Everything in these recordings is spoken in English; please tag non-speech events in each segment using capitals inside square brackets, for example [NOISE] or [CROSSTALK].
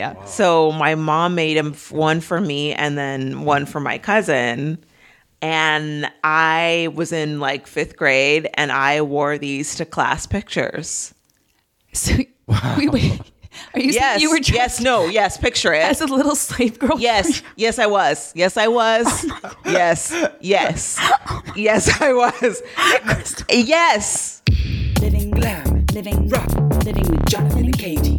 Yeah. So my mom made him one for me and then one for my cousin. And I was in like fifth grade and I wore these to class pictures. So, [LAUGHS] wait, wait. Are you saying Yes. you were dressed yes. No. Yes. Picture it. as a little slave girl? Yes, yes, I was. Yes, I was. Oh yes, yes, yes, I was. Yes. Living glam, living rock, living with Jonathan and Katy.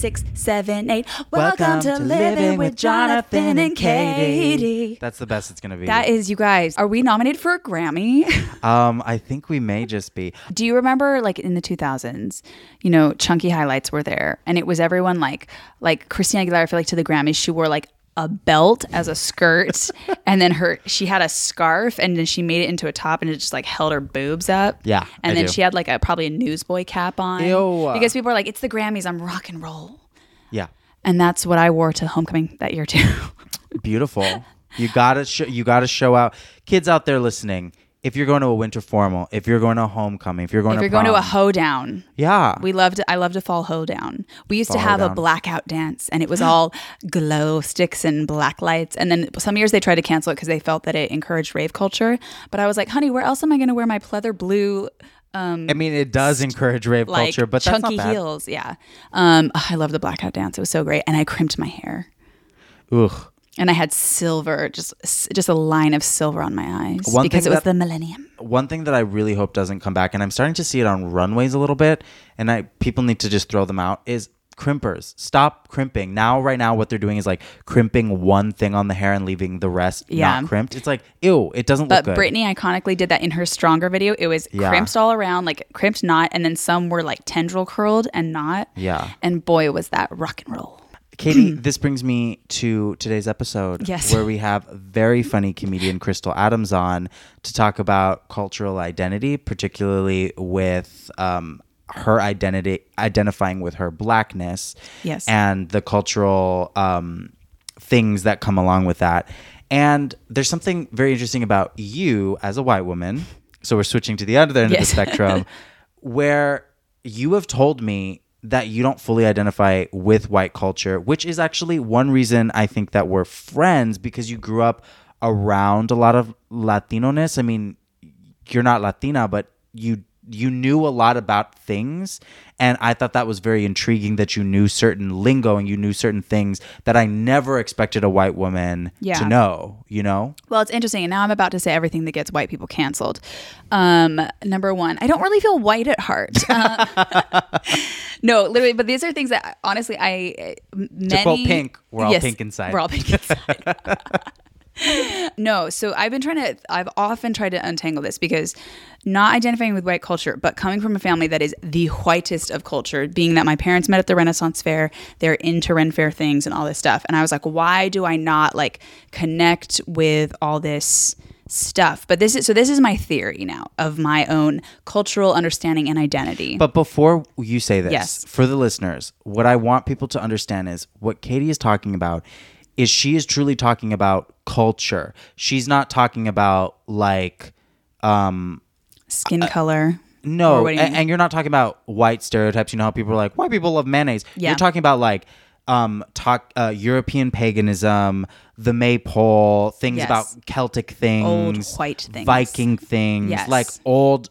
Six, seven, eight. Welcome, to, Living with Jonathan and Katy. That's the best it's gonna be. That is, you guys. Are we nominated for a Grammy? [LAUGHS] um, I think we may just be. Do you remember, like in the 2000s, you know, chunky highlights were there, and it was everyone like, like Christina Aguilera. I feel like to the Grammys, she wore like a belt as a skirt, [LAUGHS] and then her she had a scarf, and then she made it into a top, and it just like held her boobs up. Yeah, and I then do. she had like a probably a newsboy cap on. Ew. Because people are like, it's the Grammys, I'm rock and roll, Yeah, and that's what I wore to homecoming that year too. [LAUGHS] beautiful. You gotta sh- you gotta show out. Kids out there listening, if you're going to a winter formal, if you're going to a homecoming, if you're going if to you're going to a hoedown, yeah, We loved. I loved a fall hoedown. We used to Fall have a blackout dance, and it was all [GASPS] glow sticks and black lights. And then some years they tried to cancel it because they felt that it encouraged rave culture. But I was like, honey, where else am I going to wear my pleather blue? I mean, it does encourage rave Like culture, but that's chunky not bad. heels, yeah. Um, I love the blackout dance; it was so great, and I crimped my hair, Ugh. and I had silver, just just a line of silver on my eyes One because it was that- the millennium. One thing that I really hope doesn't come back, and I'm starting to see it on runways a little bit, and I people need to just throw them out is crimpers. Stop crimping. Now, right now, what they're doing is like crimping one thing on the hair and leaving the rest Yeah. not crimped. It's like, ew, it doesn't But look good. Britney iconically did that in her stronger video. It was Yeah. crimped all around, like crimped not, and then some were like tendril curled and not. Yeah. And boy, was that rock and roll. Katy, [CLEARS THROAT] this brings me to today's episode Yes. where we have very funny comedian Kristal Adams on to talk about cultural identity, particularly with um, her identity identifying with her blackness Yes. and the cultural um, things that come along with that. And there's something very interesting about you as a white woman. So we're switching to the other end Yes. of the spectrum, [LAUGHS] where you have told me that you don't fully identify with white culture, which is actually one reason I think that we're friends because you grew up around a lot of Latino-ness. I mean, you're not Latina, but you you knew a lot about things and I thought that was very intriguing that you knew certain lingo and you knew certain things that I never expected a white woman Yeah. to know, you know? Well, it's interesting. And now I'm about to say everything that gets white people canceled. Um, number one, I don't really feel white at heart. [LAUGHS] Uh, [LAUGHS] no, literally, but these are things that honestly, I many, quote Pink, we're all pink inside. We're all pink inside. [LAUGHS] no, so I've been trying to, I've often tried to untangle this because not identifying with white culture, but coming from a family that is the whitest of culture, being that my parents met at the Renaissance Fair, they're into Ren Fair things and all this stuff. And I was like, why do I not like connect with all this stuff? But this is, so this is my theory now of my own cultural understanding and identity. But before you say this, Yes. for the listeners, what I want people to understand is what Katy is talking about is she is truly talking about culture. She's not talking about like um Skin color. no, Or what do you a- mean? and, you're not talking about white stereotypes. You know how people are like white people love mayonnaise. Yeah. You're talking about like um talk uh, European paganism, the maypole, things Yes. about Celtic things, old white things. Viking things, Yes. like old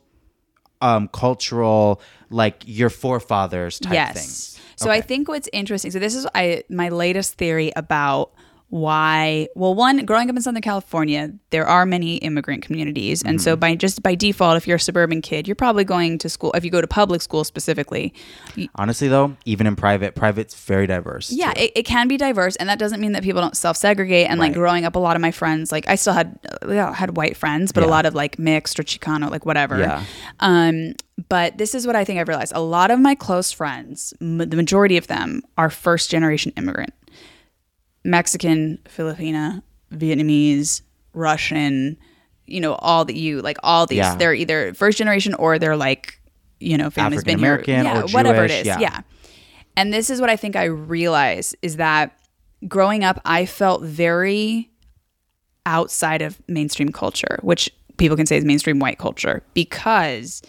um cultural like your forefathers type yes. things. So I think what's interesting. So this is I my latest theory about why. Well, one, growing up in Southern California, there are many immigrant communities, and Mm-hmm. so by just by default, if you're a suburban kid, you're probably going to school. If you go to public school specifically, Honestly though, even in private, private's very diverse. yeah, it, it can be diverse, and that doesn't mean that people don't self segregate. And like growing up, a lot of my friends, like I still had uh, yeah, had white friends, but a lot of like mixed or Chicano, like whatever. Yeah. Um, but this is what I think I've realized: a lot of my close friends, m- the majority of them, are first generation immigrant, Mexican, Filipina, Vietnamese, Russian. You know, all that you like, all these. Yeah. They're either first generation or they're like, you know, families been here, yeah, whatever it Jewish, is, yeah. yeah. And this is what I think I realize is that growing up, I felt very outside of mainstream culture, which people can say is mainstream white culture, because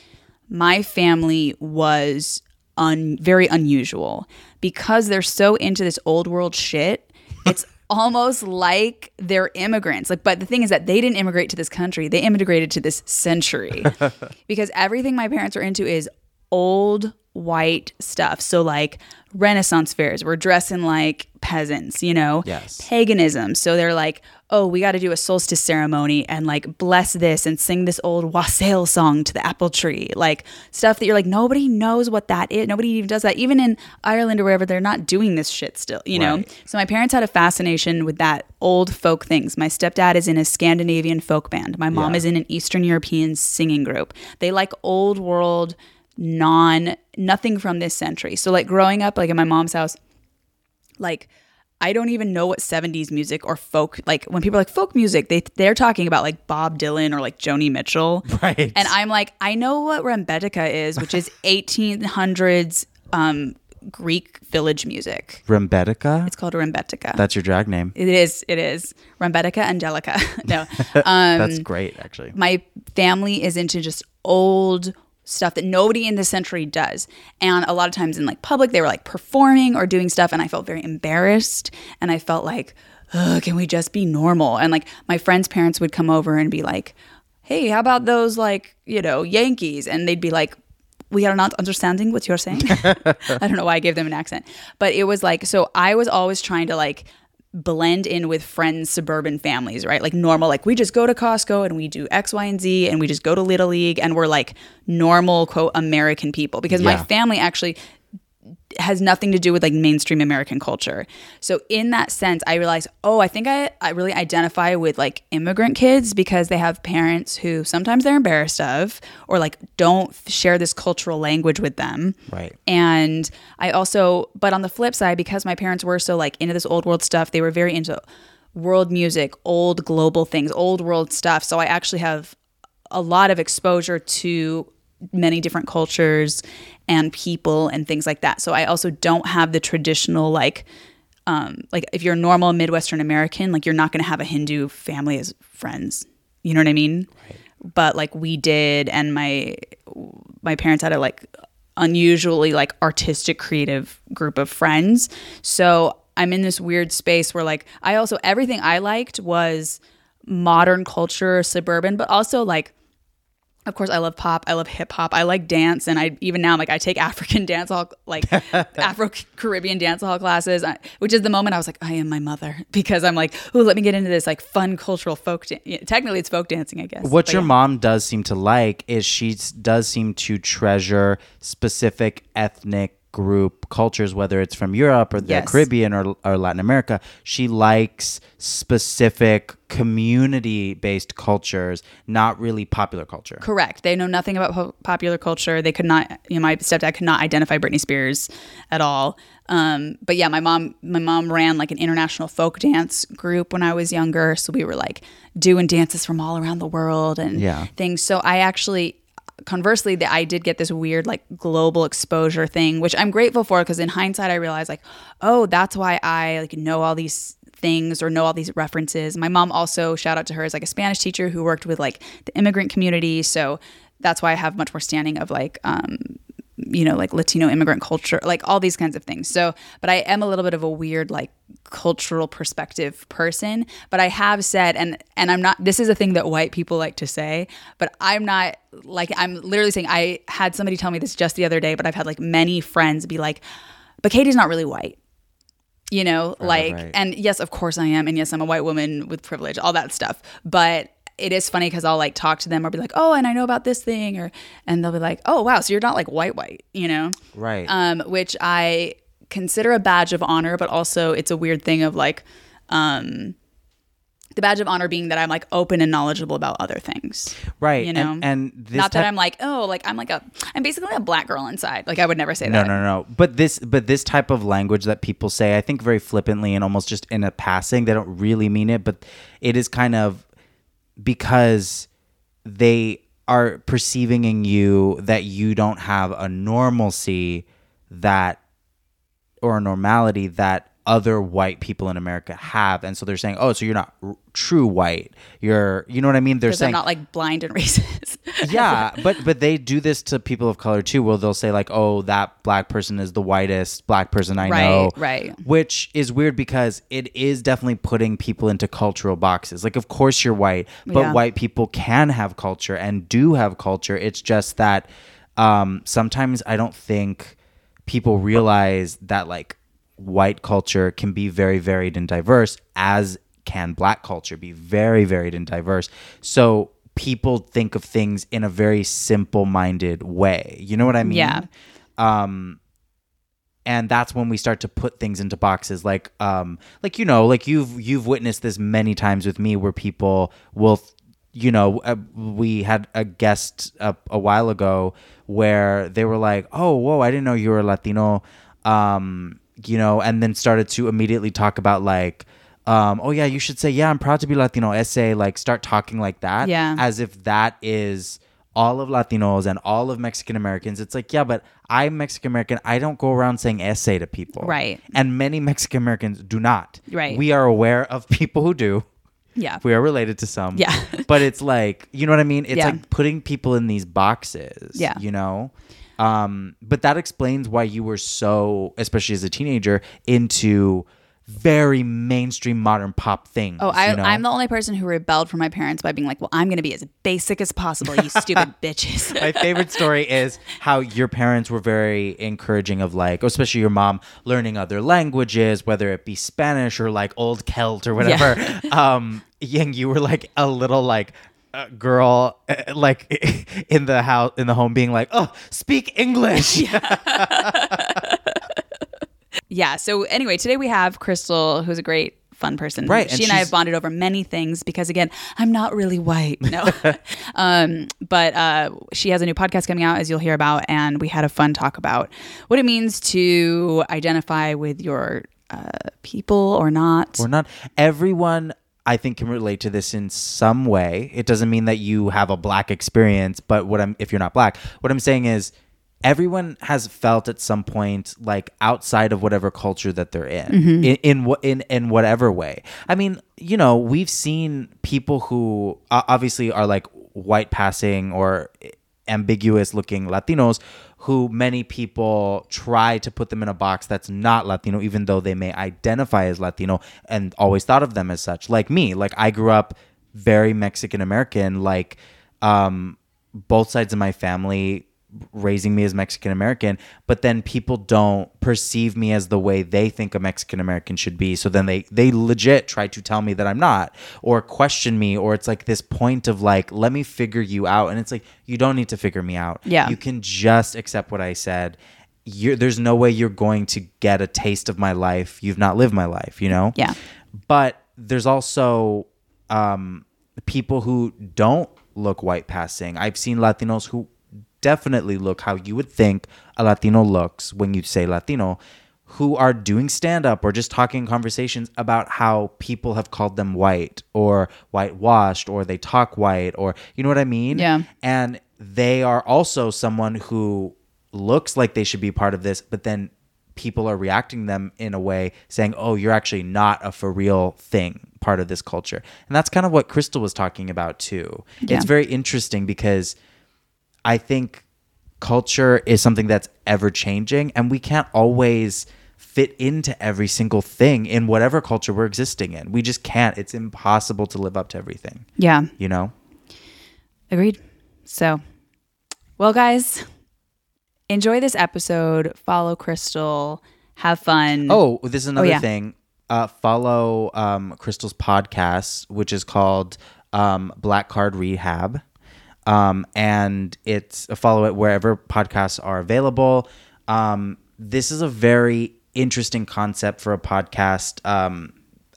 my family was un- very unusual because they're so into this old world shit. It's almost like they're immigrants. Like, but the thing is that they didn't immigrate to this country; they immigrated to this century [LAUGHS] because everything my parents are into is old white stuff. So like Renaissance fairs, we're dressing like peasants, you know? Yes. Paganism. So they're like, oh, we got to do a solstice ceremony and like bless this and sing this old wassail song to the apple tree. Like stuff that you're like, nobody knows what that is. Nobody even does that. Even in Ireland or wherever, they're not doing this shit still, you know? So my parents had a fascination with that old folk things. My stepdad is in a Scandinavian folk band. My mom Yeah. is in an Eastern European singing group. They like old world non nothing from this century. So like growing up like in my mom's house like I don't even know what 70s music or folk like when people are like folk music they they're talking about like Bob Dylan or like Joni Mitchell. [LAUGHS] Right. And I'm like I know what Rembetica is, which is [LAUGHS] 1800s um Greek village music. Rembetica? It's called Rembetica. That's your drag name. it is it is Rembetica Angelica. [LAUGHS] no. Um That's great, actually. my family is into just old stuff that nobody in this century does. And a lot of times in like public, they were like performing or doing stuff, and I felt very embarrassed. And I felt like, can we just be normal? And like my friends' parents would come over and be like, hey, how about those like, you know, Yankees? And they'd be like, we are not understanding what you're saying. [LAUGHS] I don't know why I gave them an accent, but it was like, so I was always trying to like blend in with friends' suburban families, right? Like normal, like we just go to Costco and we do X, Y, and Z and we just go to Little League and we're like normal, quote, American people because my family actually has nothing to do with like mainstream American culture. So in that sense, I realized, oh, I think I, I really identify with like immigrant kids because they have parents who sometimes they're embarrassed of or like don't share this cultural language with them. Right. And I also, but on the flip side, because my parents were so like into this old world stuff, they were very into world music, old global things, old world stuff. So I actually have a lot of exposure to many different cultures and people and things like that. So I also don't have the traditional like um like if you're a normal Midwestern American, like you're not going to have a Hindu family as friends. You know what I mean? But like we did and my my parents had a like unusually like artistic creative group of friends. So I'm in this weird space where like I also everything I liked was modern culture, suburban, but also like of course I love pop, I love hip hop, I like dance and I even now I'm like I take [LAUGHS] African dance hall like [LAUGHS] Afro Caribbean dance hall classes, I- which is the moment I was like I am my mother [LAUGHS] because I'm like, "Oh, let me get into this like fun cultural folk dan- yeah, technically it's folk dancing, I guess. What But your yeah. mom does seem to like is she does seem to treasure specific ethnic group cultures, whether it's from Europe or the Yes. Caribbean or, or Latin America. She likes specific community based cultures, not really popular culture. Correct. They know nothing about po- popular culture. They could not. You know, my stepdad could not identify Britney Spears at all. Um, but yeah, my mom, my mom ran like an international folk dance group when I was younger. So we were like doing dances from all around the world and Yeah. things. So I actually, conversely, that I did get this weird like global exposure thing, which I'm grateful for because in hindsight, I realized like, oh, that's why I like know all these things or know all these references. My mom also, shout out to her, is like a Spanish teacher who worked with like the immigrant community. So that's why I have much more standing of like, um, you know, like Latino immigrant culture, like all these kinds of things. So, but I am a little bit of a weird, like cultural perspective person. But I have said, and and I'm not. This is a thing that white people like to say, but I'm not like I'm literally saying. I had somebody tell me this just the other day, but I've had like many friends be like, "But Katy's not really white." You know, like, right. and yes, of course I am, and yes, I'm a white woman with privilege, all that stuff. But it is funny because I'll like talk to them or be like, "Oh, and I know about this thing," or and they'll be like, "Oh, wow, so you're not like white white," you know? Right. um, which I consider a badge of honor, but also it's a weird thing of like, um, the badge of honor being that I'm like open and knowledgeable about other things. right. You know, and, and this not that type- I'm like, oh, like I'm like a, I'm basically a black girl inside. Like I would never say No, that. No, no, no. But this, but this type of language that people say, I think very flippantly and almost just in a passing, they don't really mean it, but it is kind of because they are perceiving in you that you don't have a normalcy that or a normality that other white people in America have, and so they're saying, "Oh, so you're not r- true white. You're, you know what I mean?" They're saying, not like blind and [LAUGHS] racist. yeah, but but they do this to people of color too. Well, they'll say like, "Oh, that black person is the whitest black person I Right, know." right. Which is weird because it is definitely putting people into cultural boxes. Like, of course you're white, but Yeah. white people can have culture and do have culture. It's just that um, sometimes I don't think people realize that like white culture can be very varied and diverse as can black culture be very varied and diverse. So people think of things in a very simple minded way. You know what i mean? Yeah. um and that's when we start to put things into boxes. Like um like you know like you've you've witnessed this many times with me where people will you know uh, we had a guest a, a while ago where they were like oh whoa i didn't know you were latino. Um you know and then started to immediately talk about like um oh yeah you should say yeah i'm proud to be latino essay like start talking like that Yeah. as if that is all of Latinos and all of Mexican Americans. It's like, yeah, but I'm Mexican American. I don't go around saying essay to people. Right. And many Mexican Americans do not. Right. We are aware of [LAUGHS] people who do. Yeah. We are related to some. Yeah. [LAUGHS] but it's like, you know what I mean? It's Yeah. like putting people in these boxes. Yeah. You know? Um, but that explains why you were so, especially as a teenager, into very mainstream modern pop things. Oh, I, you know? I'm the only person who rebelled from my parents by being like, well, I'm going to be as basic as possible, you stupid [LAUGHS] bitches. my favorite story is how your parents were very encouraging of like, especially your mom, learning other languages, whether it be Spanish or like old Celt or whatever. [LAUGHS] Um, and you were like a little like uh, girl, uh, like [LAUGHS] in the house in the home, being like, "Oh, speak English." yeah. So anyway, today we have Kristal, who's a great fun person. Right, She and I have bonded over many things because again, I'm not really white. No. [LAUGHS] [LAUGHS] um, but uh, she has a new podcast coming out, as you'll hear about, and we had a fun talk about what it means to identify with your uh, people or not. Or not everyone. I think can relate to this in some way. It doesn't mean that you have a black experience, but what I'm if you're not black, what I'm saying is everyone has felt at some point like outside of whatever culture that they're in Mm-hmm. in in, in in whatever way. I mean, you know, we've seen people who obviously are like white passing or ambiguous looking Latinos who many people try to put them in a box that's not Latino, even though they may identify as Latino and always thought of them as such. Like me, like I grew up very Mexican American, like um, both sides of my family raising me as Mexican American, but then people don't perceive me as the way they think a Mexican American should be. So then they they legit try to tell me that I'm not or question me or it's like this point of like let me figure you out and it's like you don't need to figure me out. Yeah. You can just accept what I said. You're, there's no way you're going to get a taste of my life. You've not lived my life, you know? Yeah. But there's also um, people who don't look white passing. I've seen Latinos who definitely look how you would think a Latino looks when you say Latino, who are doing stand up or just talking conversations about how people have called them white or whitewashed or they talk white or you know what I mean? Yeah. And they are also someone who looks like they should be part of this, but then people are reacting them in a way saying, "Oh, you're actually not a for real thing, part of this culture." And that's kind of what Kristal was talking about too. Yeah. It's very interesting because I think culture is something that's ever changing and we can't always fit into every single thing in whatever culture we're existing in. We just can't. It's impossible to live up to everything, Yeah. you know? Agreed. So, well, guys, enjoy this episode. Follow Kristal. Have fun. Oh, this is another yeah. thing. Uh, follow um, Kristal's podcast, which is called um, Black Card Rehab. Um, and it's a follow it wherever podcasts are available. Um, this is a very interesting concept for a podcast. Um,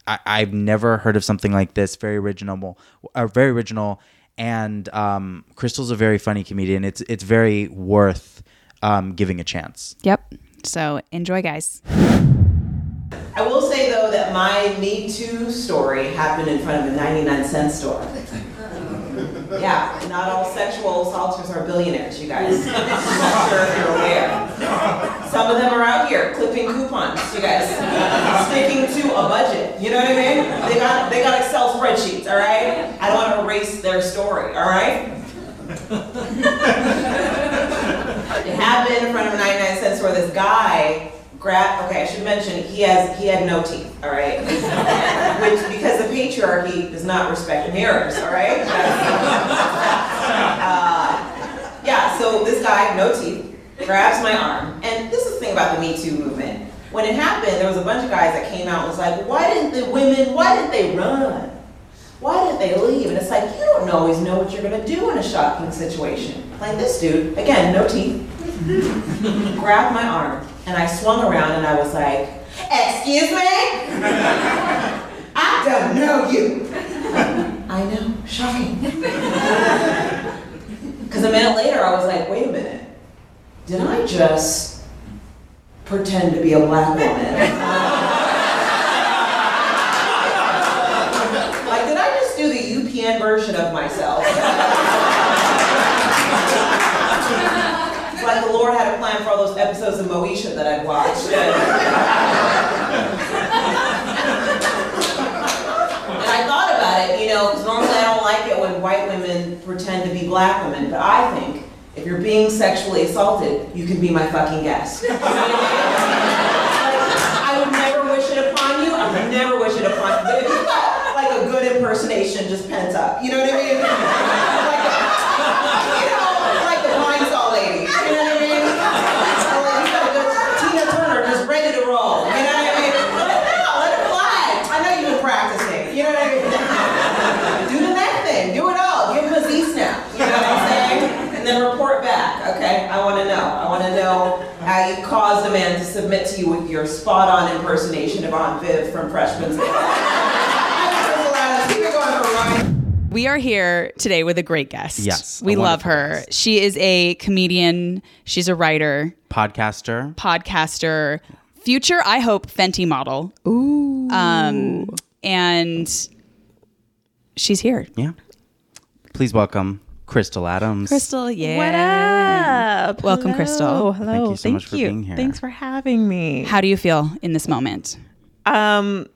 I, I've never heard of something like this. Very original, uh, very original. And um, Kristal's a very funny comedian. It's it's very worth um, giving a chance. Yep. So enjoy, guys. I will say though that my Me Too story happened in front of a 99 cent store. Yeah, not all sexual assaulters are billionaires, you guys. [LAUGHS] I'm not sure if you're aware. Some of them are out here clipping coupons, you guys, sticking to a budget. You know what I mean? They got they got Excel spreadsheets, all right? I don't want to erase their story, all right? [LAUGHS] it happened in front of a 99 cent store. This guy grab. Okay, I should mention he has he had no teeth. All right, [LAUGHS] which because the patriarchy does not respect mirrors. All right. [LAUGHS] uh, yeah. So this guy, no teeth, grabs my arm, and this is the thing about the Me Too movement. When it happened, there was a bunch of guys that came out and was like, "Why didn't the women? Why didn't they run? Why didn't they leave?" And it's like you don't always know what you're gonna do in a shocking situation. Like this dude, again, no teeth [LAUGHS] grabbed my arm and I swung around and I was like, Excuse me? I don't know you. I know, shocking. Because a minute later I was like, Wait a minute. Did I just pretend to be a black woman? like, did I just do the UPN version of myself? It's like the Lord had a plan for all those episodes of Moesha that I'd watched. [LAUGHS] And I thought about it, you know, because normally I don't like it when white women pretend to be black women, but I think if you're being sexually assaulted, you can be my fucking guest. You know what I mean? I would never wish it upon you. I would never wish it upon you. But if you've got like a good impersonation just pent up, you know what I mean? Like, you know, like the Pine Sol lady. You know what I mean? Or like you got a good Tina Turner just ready to roll. You know what I mean? Let it out, let it fly. I know you've been practicing. You know what I mean? Do the neck thing. Do it all. Give him a Z snap. You know what I'm saying? And then report back. Okay? I want to know. I want to know how you caused a man to submit to you with your spot-on impersonation of Aunt Viv from Fresh Prince. of Bel-Air. Keep it going for Ryan. We are here today with a great guest. Yes, We love her. guest. She is a comedian, she's a writer, Podcaster. podcaster, future, I hope, Fenty model. Ooh. Um, and she's here. Yeah. Please welcome Kristal Adams. Kristal, yeah. What up? Welcome, Kristal. Hello. Thank you so Thank much for you. being here. Thanks for having me. How do you feel in this moment? Um,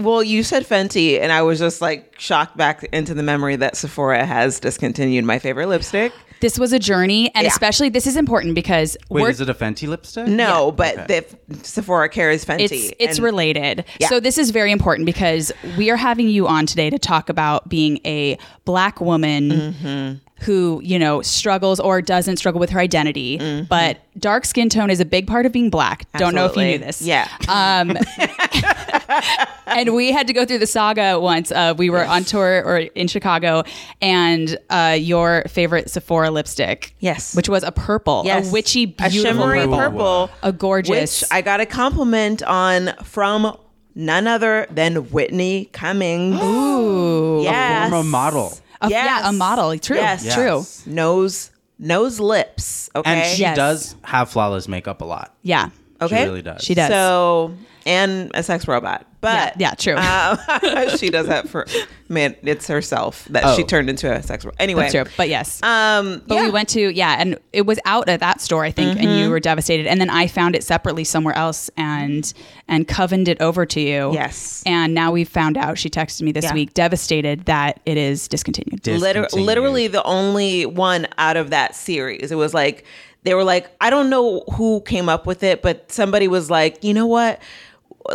well, you said Fenty, and I was just like shocked back into the memory that Sephora has discontinued my favorite lipstick. This was a journey, and Yeah. especially this is important because Wait, we're is it a Fenty lipstick? No, but Okay. the Sephora carries Fenty. it's it's and- related. Yeah. So this is very important because we are having you on today to talk about being a black woman Mm-hmm. Who, you know, struggles or doesn't struggle with her identity. But dark skin tone is a big part of being black. Don't know if you knew Mm-hmm. This. Yeah. Um [LAUGHS] and we had to go through the saga once. Uh, we were on tour or in Chicago, and uh, your favorite Sephora lipstick, Yes. which was a purple, Yes. a witchy, a shimmery purple, purple, a gorgeous. which I got a compliment on from none other than Whitney Cummings. Ooh, yes, former model. A- yeah, a model. True, Yes. true. Nose, nose, lips. Okay. And she Yes. does have flawless makeup a lot. Yeah. Okay. She really does. She does. So, and a sex robot. But Yeah, yeah, true. uh, [LAUGHS] she does that for man. It's herself that she Oh. turned into a sex robot. Anyway, That's true. But yes. Um, but we went to yeah, and it was out at that store, I think, and Mm-hmm. you were devastated. And then I found it separately somewhere else and and covened it over to you. Yes. And now we've found out. She texted me this Yeah. week, devastated that it is discontinued. Liter- Discontinued. literally the only one out of that series. It was like they were like, I don't know who came up with it, but somebody was like, you know what?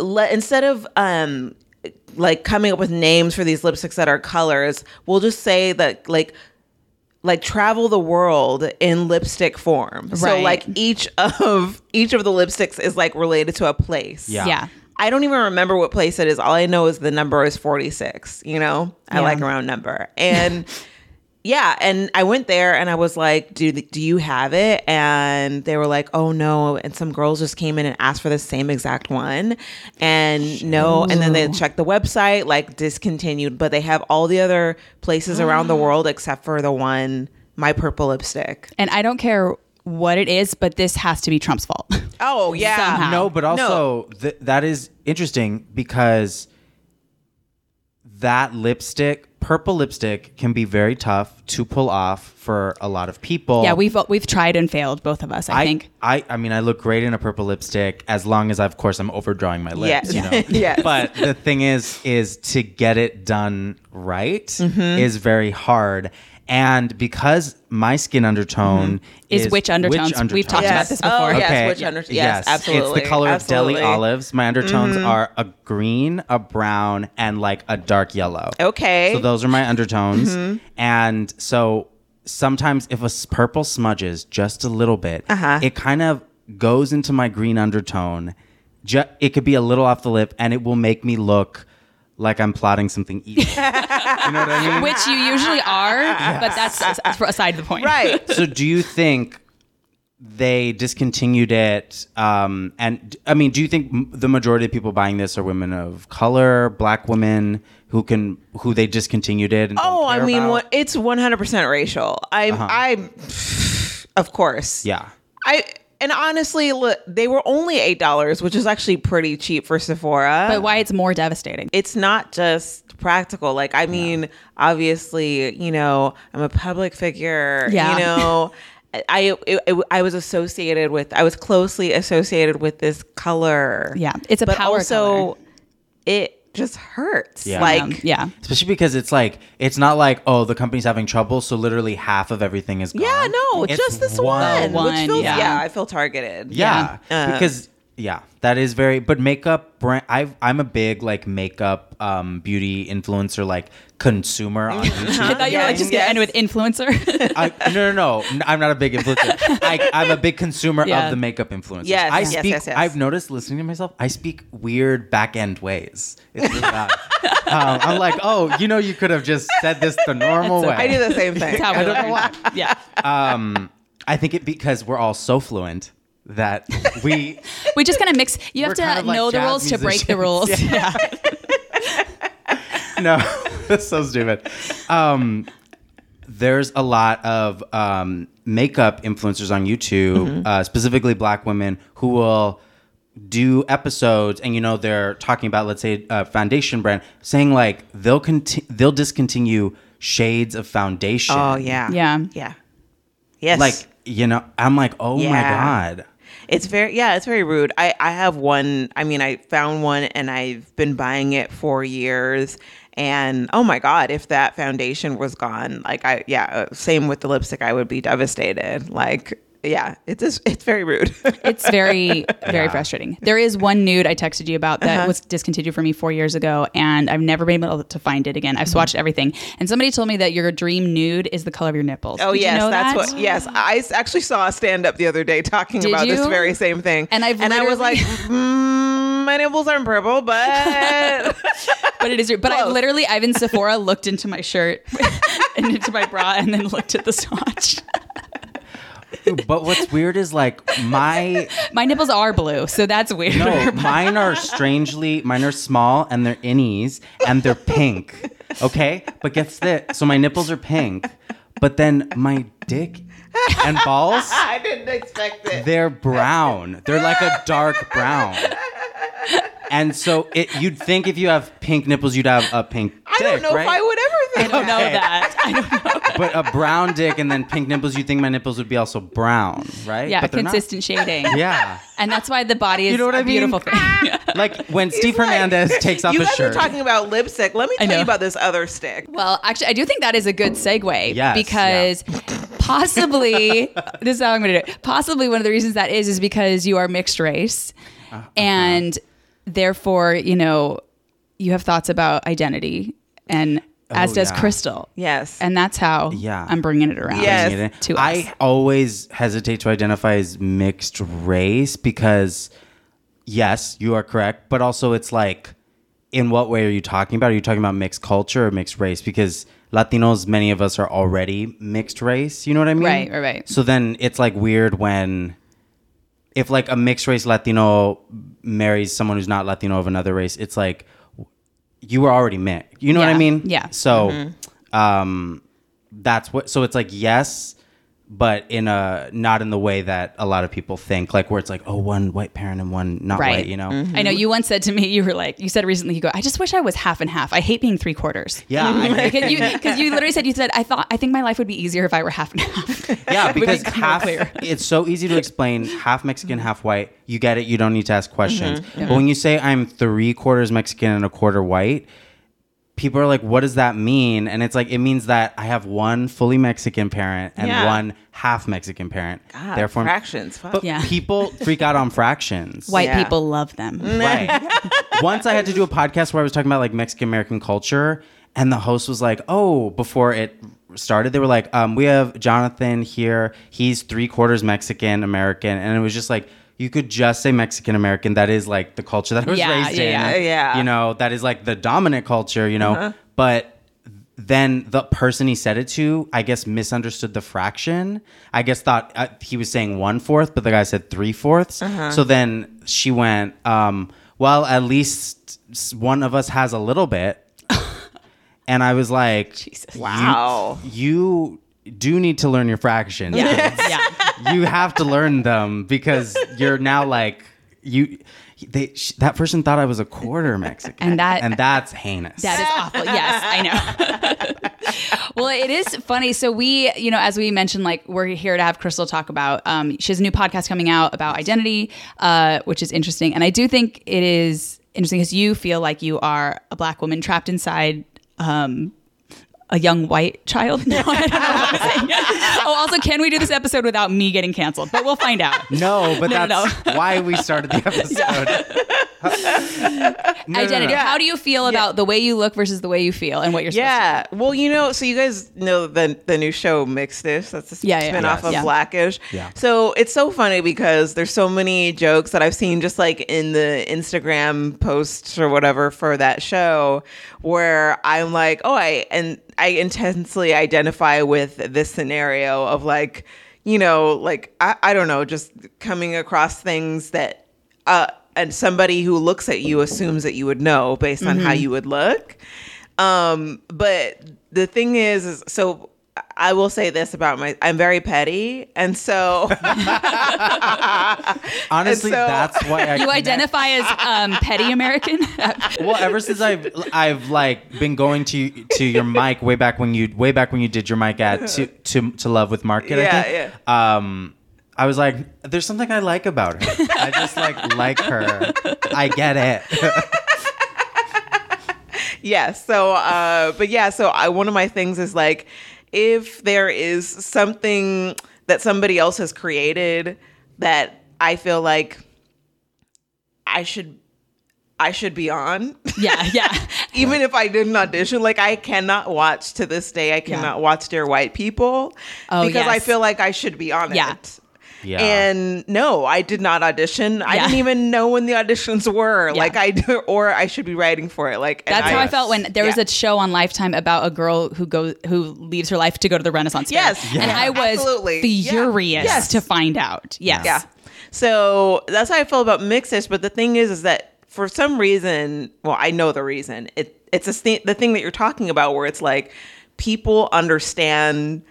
Let, instead of um like coming up with names for these lipsticks that are colors, we'll just say that like like travel the world in lipstick form. So like each of each of the lipsticks is like related to a place. Yeah. Yeah. I don't even remember what place it is. All I know is the number is 46. You know, I Yeah. like a round number. And [LAUGHS] yeah, and I went there and I was like, do, do you have it? And they were like, oh no. And some girls just came in and asked for the same exact one. And no. And then they checked the website, like discontinued, but they have all the other places around the [GASPS] world except for the one, my purple lipstick. And I don't care what it is, but this has to be Trump's fault. Oh, yeah. Somehow. No, but also th- that is interesting because that lipstick, purple lipstick, can be very tough to pull off for a lot of people. yeah, we've we've tried and failed, both of us. I, I think. I, I mean, I look great in a purple lipstick as long as, of course, I'm overdrawing my lips. Yes. You know? [LAUGHS] Yes. But the thing is, is to get it done right Mm-hmm. is very hard. And because my skin undertone mm-hmm. Is witch undertones. We've talked about this before. Oh, yes, Okay. which under- yes, absolutely. It's the color absolutely. of deli olives. My undertones mm-hmm. are a green, a brown, and like a dark yellow. Okay. So those are my undertones. Mm-hmm. And so sometimes if a purple smudges just a little bit, Uh-huh. it kind of goes into my green undertone. Ju- it could be a little off the lip and it will make me look like I'm plotting something evil. [LAUGHS] you know what I mean? Which you usually are, but that's as- for aside the point. right. [LAUGHS] so do you think they discontinued it um and i mean do you think the majority of people buying this are women of color black women who can who they discontinued it and Oh, I mean, about? what, it's 100% racial. I'm, I'm, of course. yeah I and honestly, look, they were only eight dollars, which is actually pretty cheap for Sephora. But why it's more devastating. it's not just practical. Like, I mean, obviously, you know, I'm a public figure. Yeah. You know, [LAUGHS] I it, it- I was associated with I was closely associated with this color. Yeah, it's a but power also color. it just hurts. Yeah. Like, yeah. especially because it's like it's not like oh the company's having trouble so literally half of everything is gone. yeah, no, It's just this one, one, which feels yeah. yeah. I feel targeted. yeah, Uh, because yeah that is very but makeup brand i i'm a big like makeup um beauty influencer like consumer on [LAUGHS] youtube I thought you were like just gonna end with influencer. [LAUGHS] I, no, no, no. I'm not a big influencer. [LAUGHS] I, I'm a big consumer Yeah. of the makeup influencers. Yes, I yes, speak. yes, yes. I've noticed listening to myself. I speak weird back end ways. It's really bad. um, I'm like, oh, you know, you could have just said this the normal way. I do the same thing. That's how we don't know learn. Yeah, Um, I think it because we're all so fluent that we. [LAUGHS] we just kind of mix. You have to kind of like know the jazz rules to break the rules. [LAUGHS] Yeah. no, [LAUGHS] that's so stupid. Um, there's a lot of um, makeup influencers on YouTube, uh, specifically black women, who will do episodes, and you know they're talking about, let's say, a foundation brand, saying like they'll conti- they'll discontinue shades of foundation. Oh yeah. Yeah. Yeah. Yes. like you know, I'm like, oh my god. It's very yeah, it's very rude. I I have one. I mean, I found one and I've been buying it for years. And oh my god, if that foundation was gone, like I yeah, uh, same with the lipstick, I would be devastated. Like yeah, it's just, [LAUGHS] it's very rude. It's very, [LAUGHS] very frustrating. There is one nude I texted you about Uh-huh. that was discontinued for me four years ago, and I've never been able to find it again. I've Mm-hmm. swatched everything, and somebody told me that your dream nude is the color of your nipples. Oh Did you yes, know that's that? what. Yes, I actually saw a stand up the other day talking Did about this very same thing, And I've and I was like, mm, my nipples aren't purple, but [LAUGHS] But it is. But I literally, I've in Sephora looked into my shirt and into my bra, and then looked at the swatch. But what's weird is like my [LAUGHS] My nipples are blue, so that's weird. No, [LAUGHS] mine are strangely, mine are small and they're innies and they're pink. Okay? But guess this. So my nipples are pink, but then my dick and balls, [LAUGHS] I didn't expect it. they're brown. They're like a dark brown. And so it, you'd think if you have pink nipples, you'd have a pink dick, I don't know right? if I would ever think I don't know that. I don't know. But a brown dick and then pink nipples, you'd think my nipples would be also brown, right? Yeah, but they're not. consistent shading. Yeah. And that's why the body is You know what a I mean? beautiful thing. [LAUGHS] Like when Steve like- Hernandez takes off you his guys shirt. are talking about lipstick. Let me tell you about this other stick. Well, actually, I do think that is a good segue Yes, because possibly [LAUGHS] this is how I'm going to do it. Possibly one of the reasons that is is because you are mixed race, Uh-huh. and therefore, you know, you have thoughts about identity, and oh, as Oh, does yeah. Kristal. Yes. And that's how Yeah. I'm bringing it around. Yes. it to us. I always hesitate to identify as mixed race because, yes, you are correct, but also it's like, in what way are you talking about? Are you talking about mixed culture or mixed race? Because Latinos, many of us are already mixed race. You know what I mean? Right, right, right. So then it's like weird when, if like a mixed race Latino marries someone who's not Latino of another race, it's like you were already mixed. You know what I mean? yeah. So, um, that's what. So it's like yes, but in a not in the way that a lot of people think. Like where it's like, oh, one white parent and one not Right. white. You know? I know you once said to me, [LAUGHS] you were like, you said recently, you go, I just wish I was half and half. I hate being three quarters. Yeah, Because [LAUGHS] you, 'cause you literally said, you said, I thought, I think my life would be easier if I were half and half. [LAUGHS] Yeah, because become more half it's so easy to explain half Mexican, half white. You get it. You don't need to ask questions. Mm-hmm. But when you say I'm three quarters Mexican and a quarter white, people are like, "What does that mean?" And it's like it means that I have one fully Mexican parent and Yeah. one half Mexican parent. God, Therefore, fractions. Fuck. But Yeah. people [LAUGHS] freak out on fractions. White Yeah. people love them. Right. [LAUGHS] Once I had to do a podcast where I was talking about like Mexican American culture, and the host was like, "Oh," before it started, they were like, um, "We have Jonathan here. He's three quarters Mexican American," and it was just like. You could just say Mexican American. That is like the culture that I was Yeah, raised yeah, in. yeah. Yeah. You know, that is like the dominant culture, you know. But then the person he said it to, I guess, misunderstood the fraction. I guess thought uh, he was saying one fourth, but the guy said three fourths. So then she went, um, "Well, at least one of us has a little bit." [LAUGHS] and I was like, Jesus. Wow. You do need to learn your fractions. Yeah. [LAUGHS] yeah. you have to learn them because you're now like you." They, sh- that person thought I was a quarter Mexican, And that- and that's heinous. That is awful. Yes, I know. [LAUGHS] well, it is funny. So we, you know, as we mentioned, like we're here to have Kristal talk about. Um, she has a new podcast coming out about identity, uh, which is interesting, and I do think it is interesting because you feel like you are a black woman trapped inside. Um, a young white child. [LAUGHS] No, I don't know what I'm saying. [LAUGHS] oh, also, can we do this episode without me getting canceled? But we'll find out. No, but No, no, that's why we started the [LAUGHS] episode. No, no, no, Identity. no. How do you feel about the way you look versus the way you feel and what you're supposed Yeah. Well, you know, so you guys know the the new show Mixedish. That's a Yeah, yeah, spinoff yeah. of Yeah. Blackish. Yeah. So it's so funny because there's so many jokes that I've seen just like in the Instagram posts or whatever for that show where I'm like, oh, I and I intensely identify with this scenario of like, you know, like I, I don't know, just coming across things that uh and somebody who looks at you assumes that you would know based on how you would look. Um, but the thing is, is so I will say this about my I'm very petty, and so [LAUGHS] Honestly, so- that's why I You connect- identify as um, petty American. [LAUGHS] Well, ever since I've I've like been going to to your mic way back when you way back when you did your mic at to to, to love with market. I Yeah, think. yeah. Um, I was like, there's something I like about her. I just like like her. I get it. [LAUGHS] yeah so uh but yeah so i one of my things is like if there is something that somebody else has created that i feel like i should i should be on. Yeah, yeah. [LAUGHS] even if i didn't audition like i cannot watch to this day. I cannot watch dear white people Oh, because i feel like i should be on Yeah. it Yeah. And no, I did not audition. I didn't even know when the auditions were. Yeah. Like I do, or I should be writing for it. Like That's how I felt when there was a show on Lifetime about a girl who goes who leaves her life to go to the Renaissance Fair. Yes. and I was Absolutely. Furious Yes. to find out. Yes, Yeah. So that's how I feel about Mixes. But the thing is, is that for some reason, well, I know the reason. It it's a th- the thing that you're talking about, where it's like people understand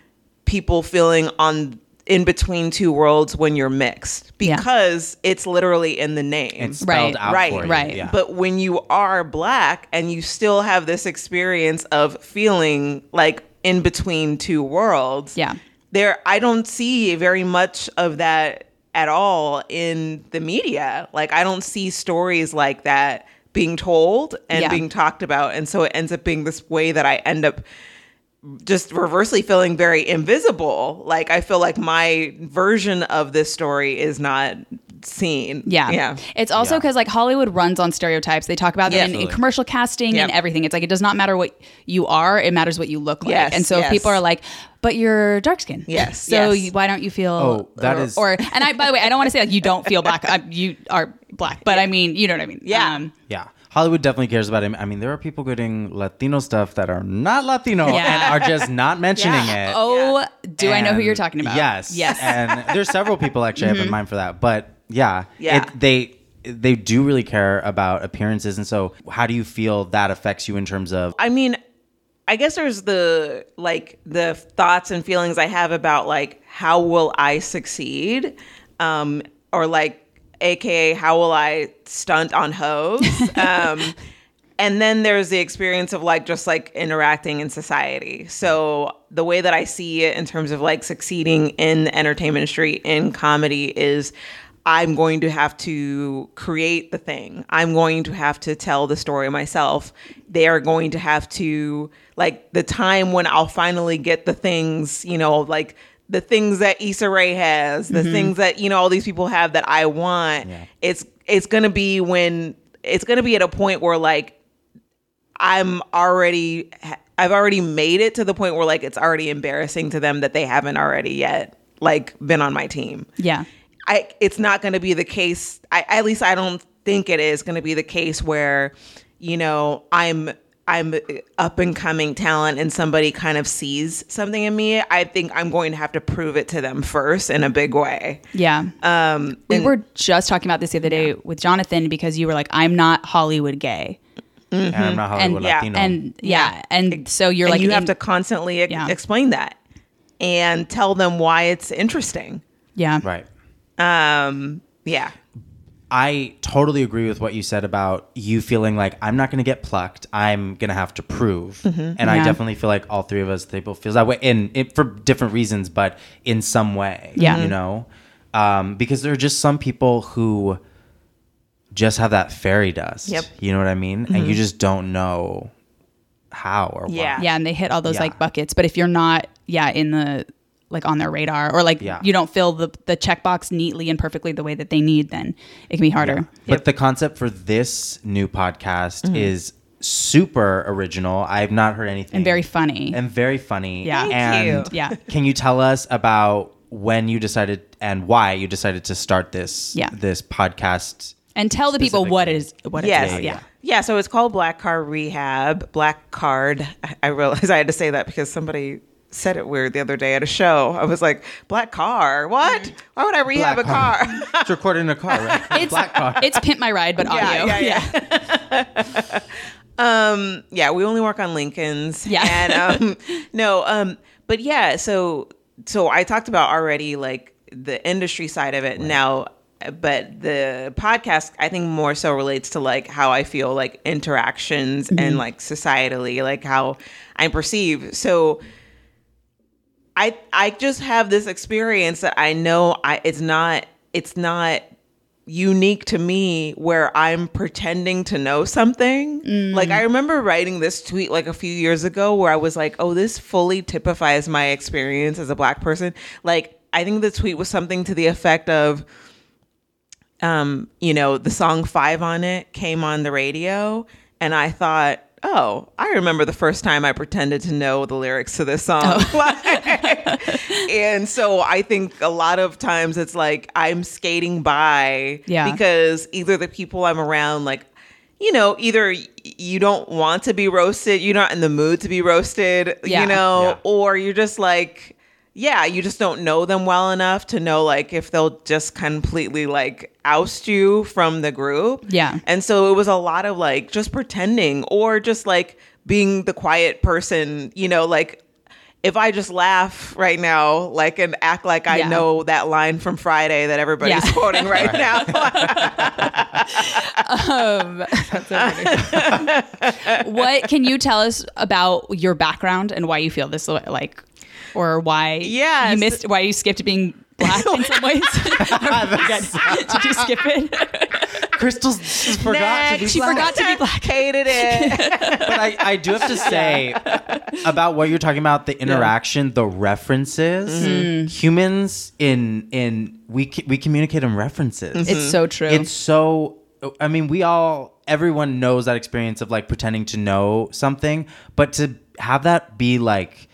people feeling on in between two worlds when you're mixed Yeah. because it's literally in the name. It's spelled Right. out Right, for you. right. Yeah. But when you are black and you still have this experience of feeling like in between two worlds, Yeah. there I don't see very much of that at all in the media. Like I don't see stories like that being told and Yeah. being talked about, and so it ends up being this way that I end up just reversely feeling very invisible. Like I feel like my version of this story is not seen. Yeah. yeah. It's also Yeah. because like Hollywood runs on stereotypes. They talk about Yeah. them in, in commercial casting and everything. It's like it does not matter what you are, it matters what you look like. Yes, and so if yes. people are like, but you're dark skinned. Yes, So yes. you- why don't you feel Oh, that or, is- or and I by the way, I don't want to say like you don't feel black. I, you are black, but I mean, you know what I mean. Yeah. Um, Yeah. Hollywood definitely cares about him. I mean, there are people getting Latino stuff that are not Latino Yeah. and are just [LAUGHS] not mentioning Yeah. it. oh, do I know who you're talking about? Yes. Yes. And there's several people actually I have in mind for that. But yeah, Yeah. it- they they do really care about appearances. And so, how do you feel that affects you in terms of? I mean, I guess there's the like the thoughts and feelings I have about like how will I succeed, um, or like AKA how will I stunt on hoes, [LAUGHS] um, and then there's the experience of like just like interacting in society. So the way that I see it in terms of like succeeding in the entertainment industry in comedy is. I'm going to have to create the thing. I'm going to have to tell the story myself. They are going to have to like the time when I'll finally get the things, you know, like the things that Issa Rae has, the mm-hmm. things that you know all these people have that I want. Yeah. It's it's gonna be when it's gonna be at a point where like I'm already I've already made it to the point where like it's already embarrassing to them that they haven't already yet like been on my team. Yeah. I it's not going to be the case. I at least I don't think it is going to be the case where you know I'm I'm up and coming talent and somebody kind of sees something in me. I think I'm going to have to prove it to them first in a big way. Yeah. Um, we and- were just talking about this the other day with Jonathan because you were like, I'm not Hollywood gay. And I'm not Hollywood And yeah, And yeah. And so you're and like, you have to constantly ex- Yeah. explain that and tell them why it's interesting. Yeah. right. Um, yeah. I totally agree with what you said about you feeling like I'm not going to get plucked. I'm going to have to prove. And I definitely feel like all three of us people feels that way in it for different reasons, but in some way. Yeah. You know? Um, because there are just some people who just have that fairy dust. Yep. You know what I mean? And you just don't know how or Yeah. why. Yeah. And they hit all those Yeah. like buckets. But if you're not, yeah, in the, like on their radar or like Yeah. you don't fill the, the checkbox neatly and perfectly the way that they need, then it can be harder. But the concept for this new podcast mm-hmm. is super original. I've not heard anything. And very funny. and very funny. Yeah. Thank and you. Yeah. Can you tell us about when you decided and why you decided to start this Yeah. this podcast? and tell the people what it is, what Yes. it is. yeah. Yeah. Yeah. So it's called Black Card Rehab. Black Card. I- I realized I had to say that because somebody said it weird the other day at a show. I was like, Black car? What? Why would I rehab Black a car? It's recorded in a car, right? [LAUGHS] It's, Black car. it's Pimp My Ride, but [LAUGHS] audio. yeah, yeah. yeah. [LAUGHS] um, yeah, we only work on Lincolns. Yeah. And um, no, um, but yeah, so so I talked about already like the industry side of it now, but the podcast I think more so relates to like how I feel like interactions and like societally, like how I'm perceived. So I I just have this experience that I know I it's not it's not unique to me where I'm pretending to know something. Like I remember writing this tweet like a few years ago where I was like, "Oh, this fully typifies my experience as a black person." Like I think the tweet was something to the effect of um, you know, the song 5 on it came on the radio and I thought Oh, I remember the first time I pretended to know the lyrics to this song. Oh. [LAUGHS] and so I think a lot of times it's like I'm skating by Yeah. because either the people I'm around, like, you know, either you don't want to be roasted, you're not in the mood to be roasted, Yeah. you know, Yeah. or you're just like, yeah, you just don't know them well enough to know like if they'll just completely like oust you from the group. Yeah. And so it was a lot of like just pretending or just like being the quiet person, you know, like if I just laugh right now, like and act like I Yeah. know that line from Friday that everybody's Yeah. quoting right now. [LAUGHS] Um, so [LAUGHS] what can you tell us about your background and why you feel this way, like, or why Yes. you missed, why you skipped being black in some ways? [LAUGHS] [LAUGHS] Did you skip it? Kristal just forgot to be Next. She black. forgot to be black. Hated it. [LAUGHS] but I, I do have to say about what you're talking about the interaction the references Mm-hmm. humans in in we we communicate in references It's so true. it's so i mean we all everyone knows that experience of like pretending to know something but to have that be like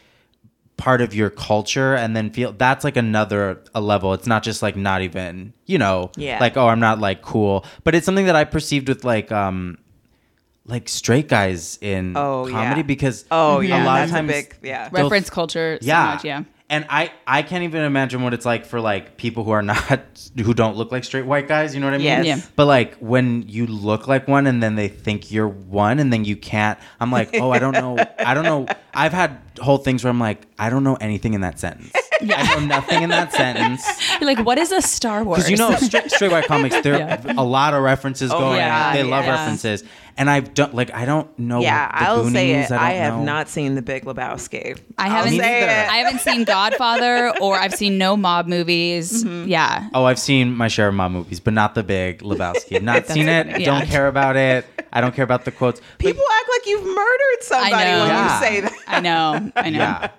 part of your culture and then feel that's like another a level it's not just like not even you know Yeah. like oh i'm not like cool but it's something that i perceived with like um like straight guys in Oh, comedy yeah. because Oh a lot that's of times a big yeah. Reference culture. So yeah Much, yeah. and i i can't even imagine what it's like for like people who are not [LAUGHS] who don't look like straight white guys you know what i mean Yes. Yeah. but like when you look like one and then they think you're one and then you can't i'm like oh i don't know i don't know I've had whole things where I'm like, I don't know anything in that sentence. [LAUGHS] I know nothing in that sentence. You're [LAUGHS] like, what is a Star Wars? Because you know, straight, straight white comics, there are a lot of references going. yeah, they love references, and I don't like. I don't know. Yeah, the I'll say it. I, don't have know. not seen The Big Lebowski. I haven't. Me say it. I haven't seen Godfather, or I've seen no mob movies. Mm-hmm. Yeah. Oh, I've seen my share of mob movies, but not the big Lebowski. I've not seen it. funny. Don't care about it. I don't care about the quotes. But People act like you've murdered somebody when Yeah. you say that. I know. [LAUGHS] I know. yeah,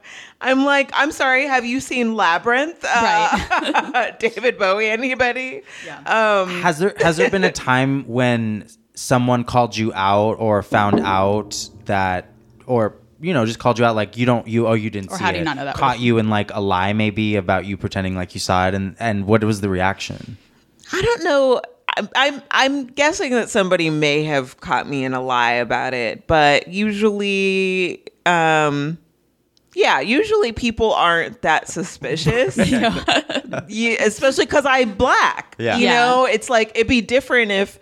I'm like, I'm sorry. Have you seen Labyrinth? Uh, [LAUGHS] David Bowie. Anybody? Um, has there has there been a [LAUGHS] time when someone called you out or found out that or you know just called you out like you don't you oh you didn't Or see how do it you not know that caught was- you in like a lie maybe about you pretending like you saw it and and what was the reaction I don't know. I'm, I'm I'm guessing that somebody may have caught me in a lie about it, but usually, um, yeah, usually people aren't that suspicious. [LAUGHS] Yeah, especially because I'm black. Yeah. you Yeah. know, it's like it'd be different if.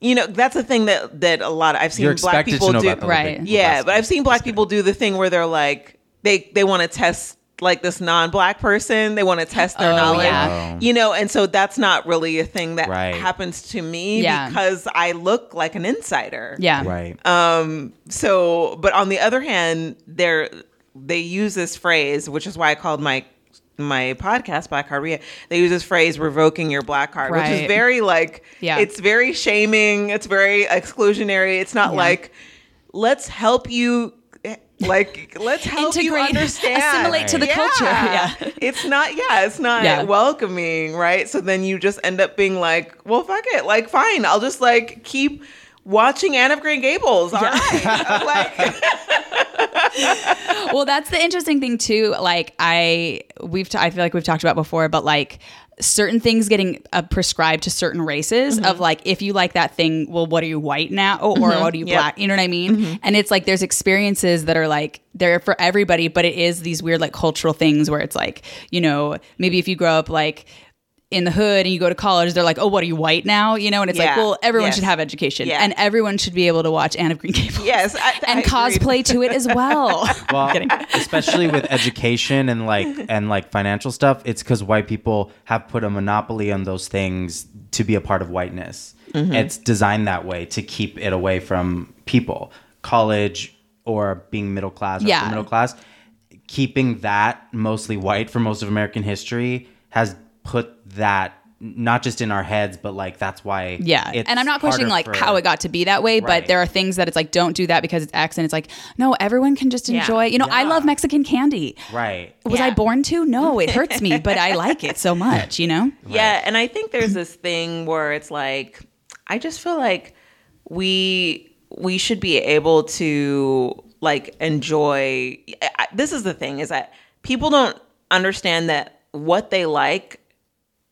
You know, that's the thing that that a lot of I've seen you're black people to know do. about the Right. Lebowski. Yeah, but I've seen black people do the thing where they're like they they want to test like this non-black person. They want to test their Oh, knowledge. yeah. You know, and so that's not really a thing that Right. happens to me Yeah. because I look like an insider. Yeah. right Um so but on the other hand, they're they use this phrase, which is why I called my my podcast Black Card Rehab. They use this phrase revoking your black card, which is very like Yeah. it's very shaming, it's very exclusionary. It's not Yeah. like let's help you like let's help you [LAUGHS] understand assimilate to the culture. [LAUGHS] Yeah. it's not yeah it's not Yeah. welcoming right so then you just end up being like well fuck it like fine i'll just like keep watching anne of green gables. All right. [LAUGHS] Like well that's the interesting thing too like i we've t- i feel like we've talked about before but like certain things getting uh, prescribed to certain races Mm-hmm. of like if you like that thing well what are you white now? Or, or what are you Yep. black? You know what i mean? Mm-hmm. and it's like there's experiences that are like they're for everybody but it is these weird like cultural things where it's like you know maybe if you grow up like in the hood and you go to college, they're like, "Oh, what are you white now?" You know, and it's like, well, everyone Yes. should have education, Yeah. and everyone should be able to watch Anne of Green Gables, yes I, [LAUGHS] and I agreed. cosplay to it as well. [LAUGHS] well especially with education and like [LAUGHS] and like financial stuff it's because white people have put a monopoly on those things to be a part of whiteness Mm-hmm. it's designed that way to keep it away from people college or being middle class or Yeah. upper middle class keeping that mostly white for most of american history has put that not just in our heads but like that's why Yeah. it's And I'm not questioning like for- how it got to be that way, Right. but there are things that it's like, don't do that because it's X. And it's like, no, everyone can just Yeah. enjoy. You know, I love Mexican candy. right Was I born to? No, it [LAUGHS] hurts me, but I like it so much, you know? Yeah, and I think there's this thing where it's like I just feel like we we should be able to like enjoy I- I- this is the thing is that people don't understand that what they like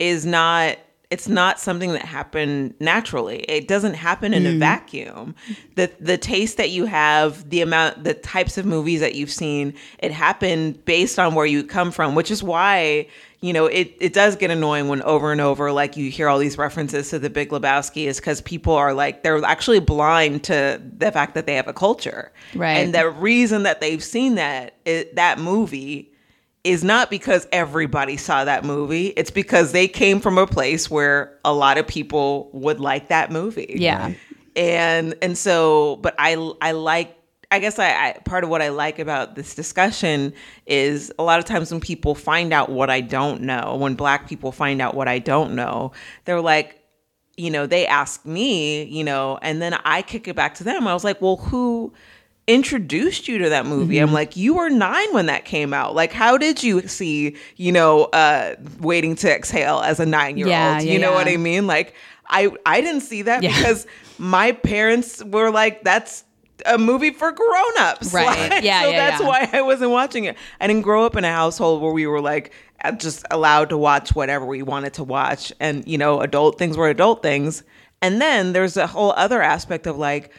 is not it's not something that happened naturally. It doesn't happen in a mm. vacuum. The the taste that you have, the amount the types of movies that you've seen, it happened based on where you come from, which is why, you know, it it does get annoying when over and over like you hear all these references to the Big Lebowski is cuz people are like they're actually blind to the fact that they have a culture. Right. And the reason that they've seen that it, that movie is not because everybody saw that movie. It's because they came from a place where a lot of people would like that movie. Yeah. And and so but I I like I guess I, I part of what I like about this discussion is a lot of times when people find out what I don't know, when black people find out what I don't know, they're like, you know, they ask me, you know, and then I kick it back to them. I was like, well, who introduced you to that movie? Mm-hmm. I'm like, you were nine when that came out. Like, how did you see, you know, uh, Waiting to Exhale as a nine year old? you know what. I mean? Like, I I didn't see that Yeah. because my parents were like, that's a movie for grown-ups [LAUGHS] Right. Like, Yeah, so yeah, that's yeah. why i wasn't watching it i didn't grow up in a household where we were like just allowed to watch whatever we wanted to watch and you know adult things were adult things and then there's a whole other aspect of like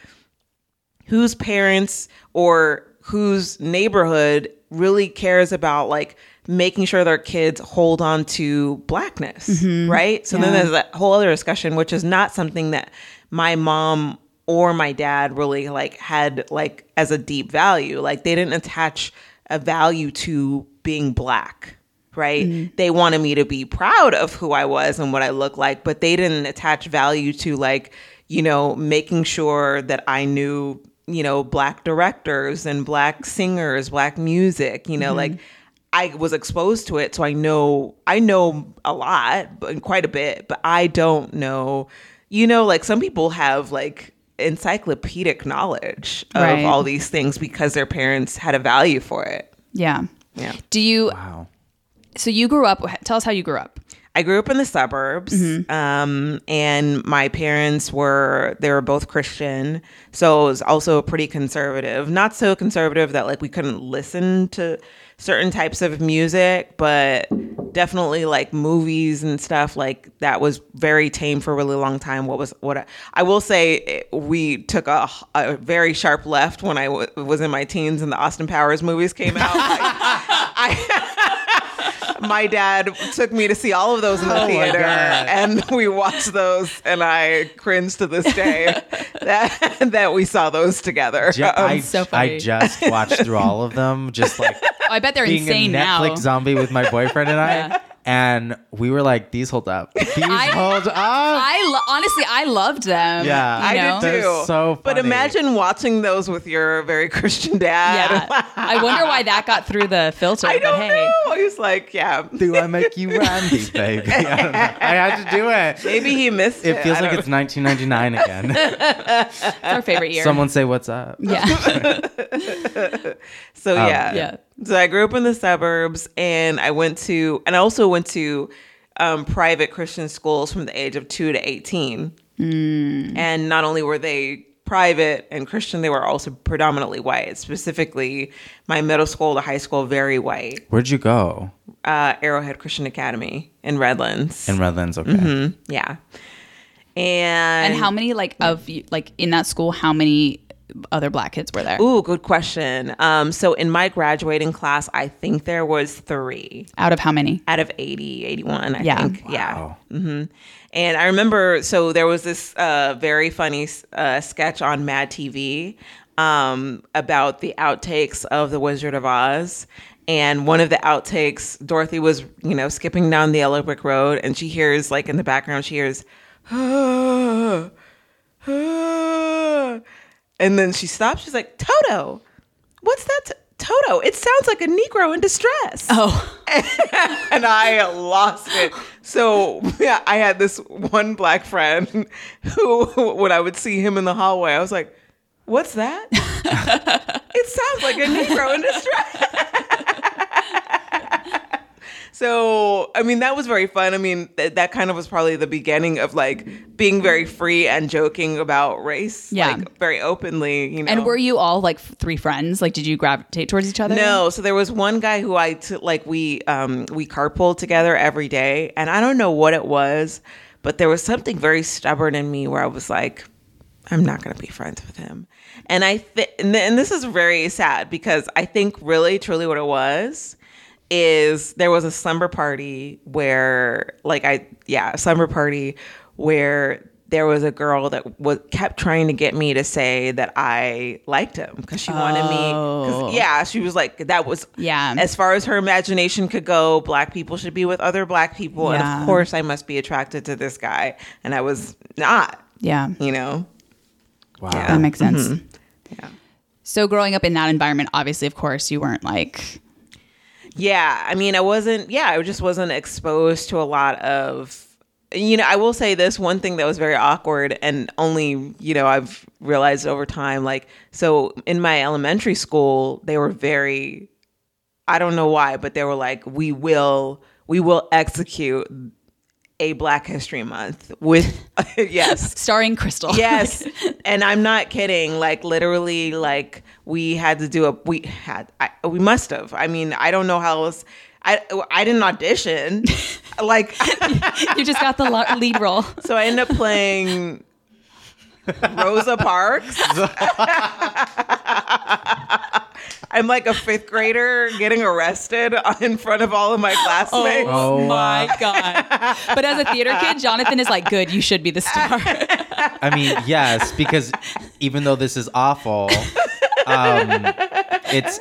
whose parents or whose neighborhood really cares about like making sure their kids hold on to blackness right so then Mm-hmm. There's that whole other discussion which is not something that my mom or my dad really like had like as a deep value. Like they didn't attach a value to being black. Right. They wanted me to be proud of who I was and what I look like, but they didn't attach value to like, you know, making sure that I knew, you know, black directors and black singers, black music, you know, like mm-hmm. I was exposed to it, so I know I know a lot, but quite a bit, but I don't know. You know, like some people have like encyclopedic knowledge of Right. all these things because their parents had a value for it. Yeah. Yeah. Do you? Wow. So you grew up. Tell us how you grew up. I grew up in the suburbs, um, and my parents were they were both Christian, so it was also pretty conservative. Not so conservative that like we couldn't listen to certain types of music, but definitely like movies and stuff like that was very tame for a really long time. What was what I, I will say, it- we took a, a very sharp left when I w- was in my teens and the Austin Powers movies came out. [LAUGHS] I, my dad took me to see all of those in the Oh theater and we watched those and i cringe to this day that that we saw those together Ju- Um, I, so funny. I just watched through all of them, just like [LAUGHS] oh, I bet they're being insane a Netflix now. zombie with my boyfriend and I. Yeah. And we were like, these hold up. [LAUGHS] These I- hold up. I lo- honestly, I loved them. Yeah. you I know? did too. They're so But imagine watching those with your very [LAUGHS] Christian dad. Yeah. I wonder why that got through the [LAUGHS] filter. I but don't hey. know. He's like, yeah. Do I make you Randy, baby? I, don't know. I had to do it. Maybe he missed it. It feels like don't it's 1999 again. It's our favorite year. Someone say what's up. yeah. So Oh. yeah. Yeah. So I grew up in the suburbs and I went to and I also went to um, private Christian schools from the age of 2 to 18. And not only were they private and Christian, they were also predominantly white. Specifically, my middle school to high school very white. Where'd you go? Uh, Arrowhead Christian Academy in Redlands. In Redlands, okay. Mm-hmm. yeah. And And how many like of you like in that school? How many other black kids were there? Ooh, good question. Um, so in my graduating class, I think there was three. Out of how many? out of 80 81 i Yeah. think yeah Wow. and i remember so there was this uh, very funny uh, sketch on mad tv um, about the outtakes of the wizard of oz and one of the outtakes dorothy was you know skipping down the yellow brick road and she hears like in the background she hears "Ah, [GASPS] ah." [GASPS] [GASPS] and then she stops she's like toto what's that t- toto it sounds like a negro in distress Oh, [LAUGHS] and I lost it. So yeah, I had this one black friend who, when I would see him in the hallway, I was like, "What's that?" [LAUGHS] it sounds like a Negro in distress. [LAUGHS] so I mean, that was very fun. I mean, th- that kind of was probably the beginning of like being very free and joking about race, Yeah. like very openly. You know, and were you all like f- three friends? Like, did you gravitate towards each other? No, so there was one guy who I t- like we um we carpooled together every day and I don't know what it was, but there was something very stubborn in me where I was like I'm not going to be friends with him. And I th- and, th- and this is very sad because I think really truly what it was is there was a slumber party where like I yeah, a slumber party where there was a girl that was kept trying to get me to say that I liked him because she wanted me oh. yeah, she was like that was Yeah. As far as her imagination could go, black people should be with other black people, and of course I must be attracted to this guy, and I was not. Yeah, You know. Wow. Yeah. that makes sense. Mm-hmm. Yeah. So, growing up in that environment, obviously, of course, you weren't like Yeah, I mean, I wasn't. Yeah, I just wasn't exposed to a lot of. You know, I will say this one thing that was very awkward, and only you know I've realized over time. Like, so in my elementary school, they were very. I don't know why, but they were like, "We will, we will execute a Black History Month with [LAUGHS] yes, starring Kristal. [LAUGHS] yes. And i'm not kidding. Like literally like we had to do a we had I, we must have. I mean i don't know how else i i didn't audition. [LAUGHS] Like you just got the lead role. so i ended up playing rosa parks [LAUGHS] i'm like a fifth grader getting arrested in front of all of my classmates Oh, my god! But as a theater kid, Jonathan is like, "Good, you should be the star." I mean, yes, because even though this is awful, um, it's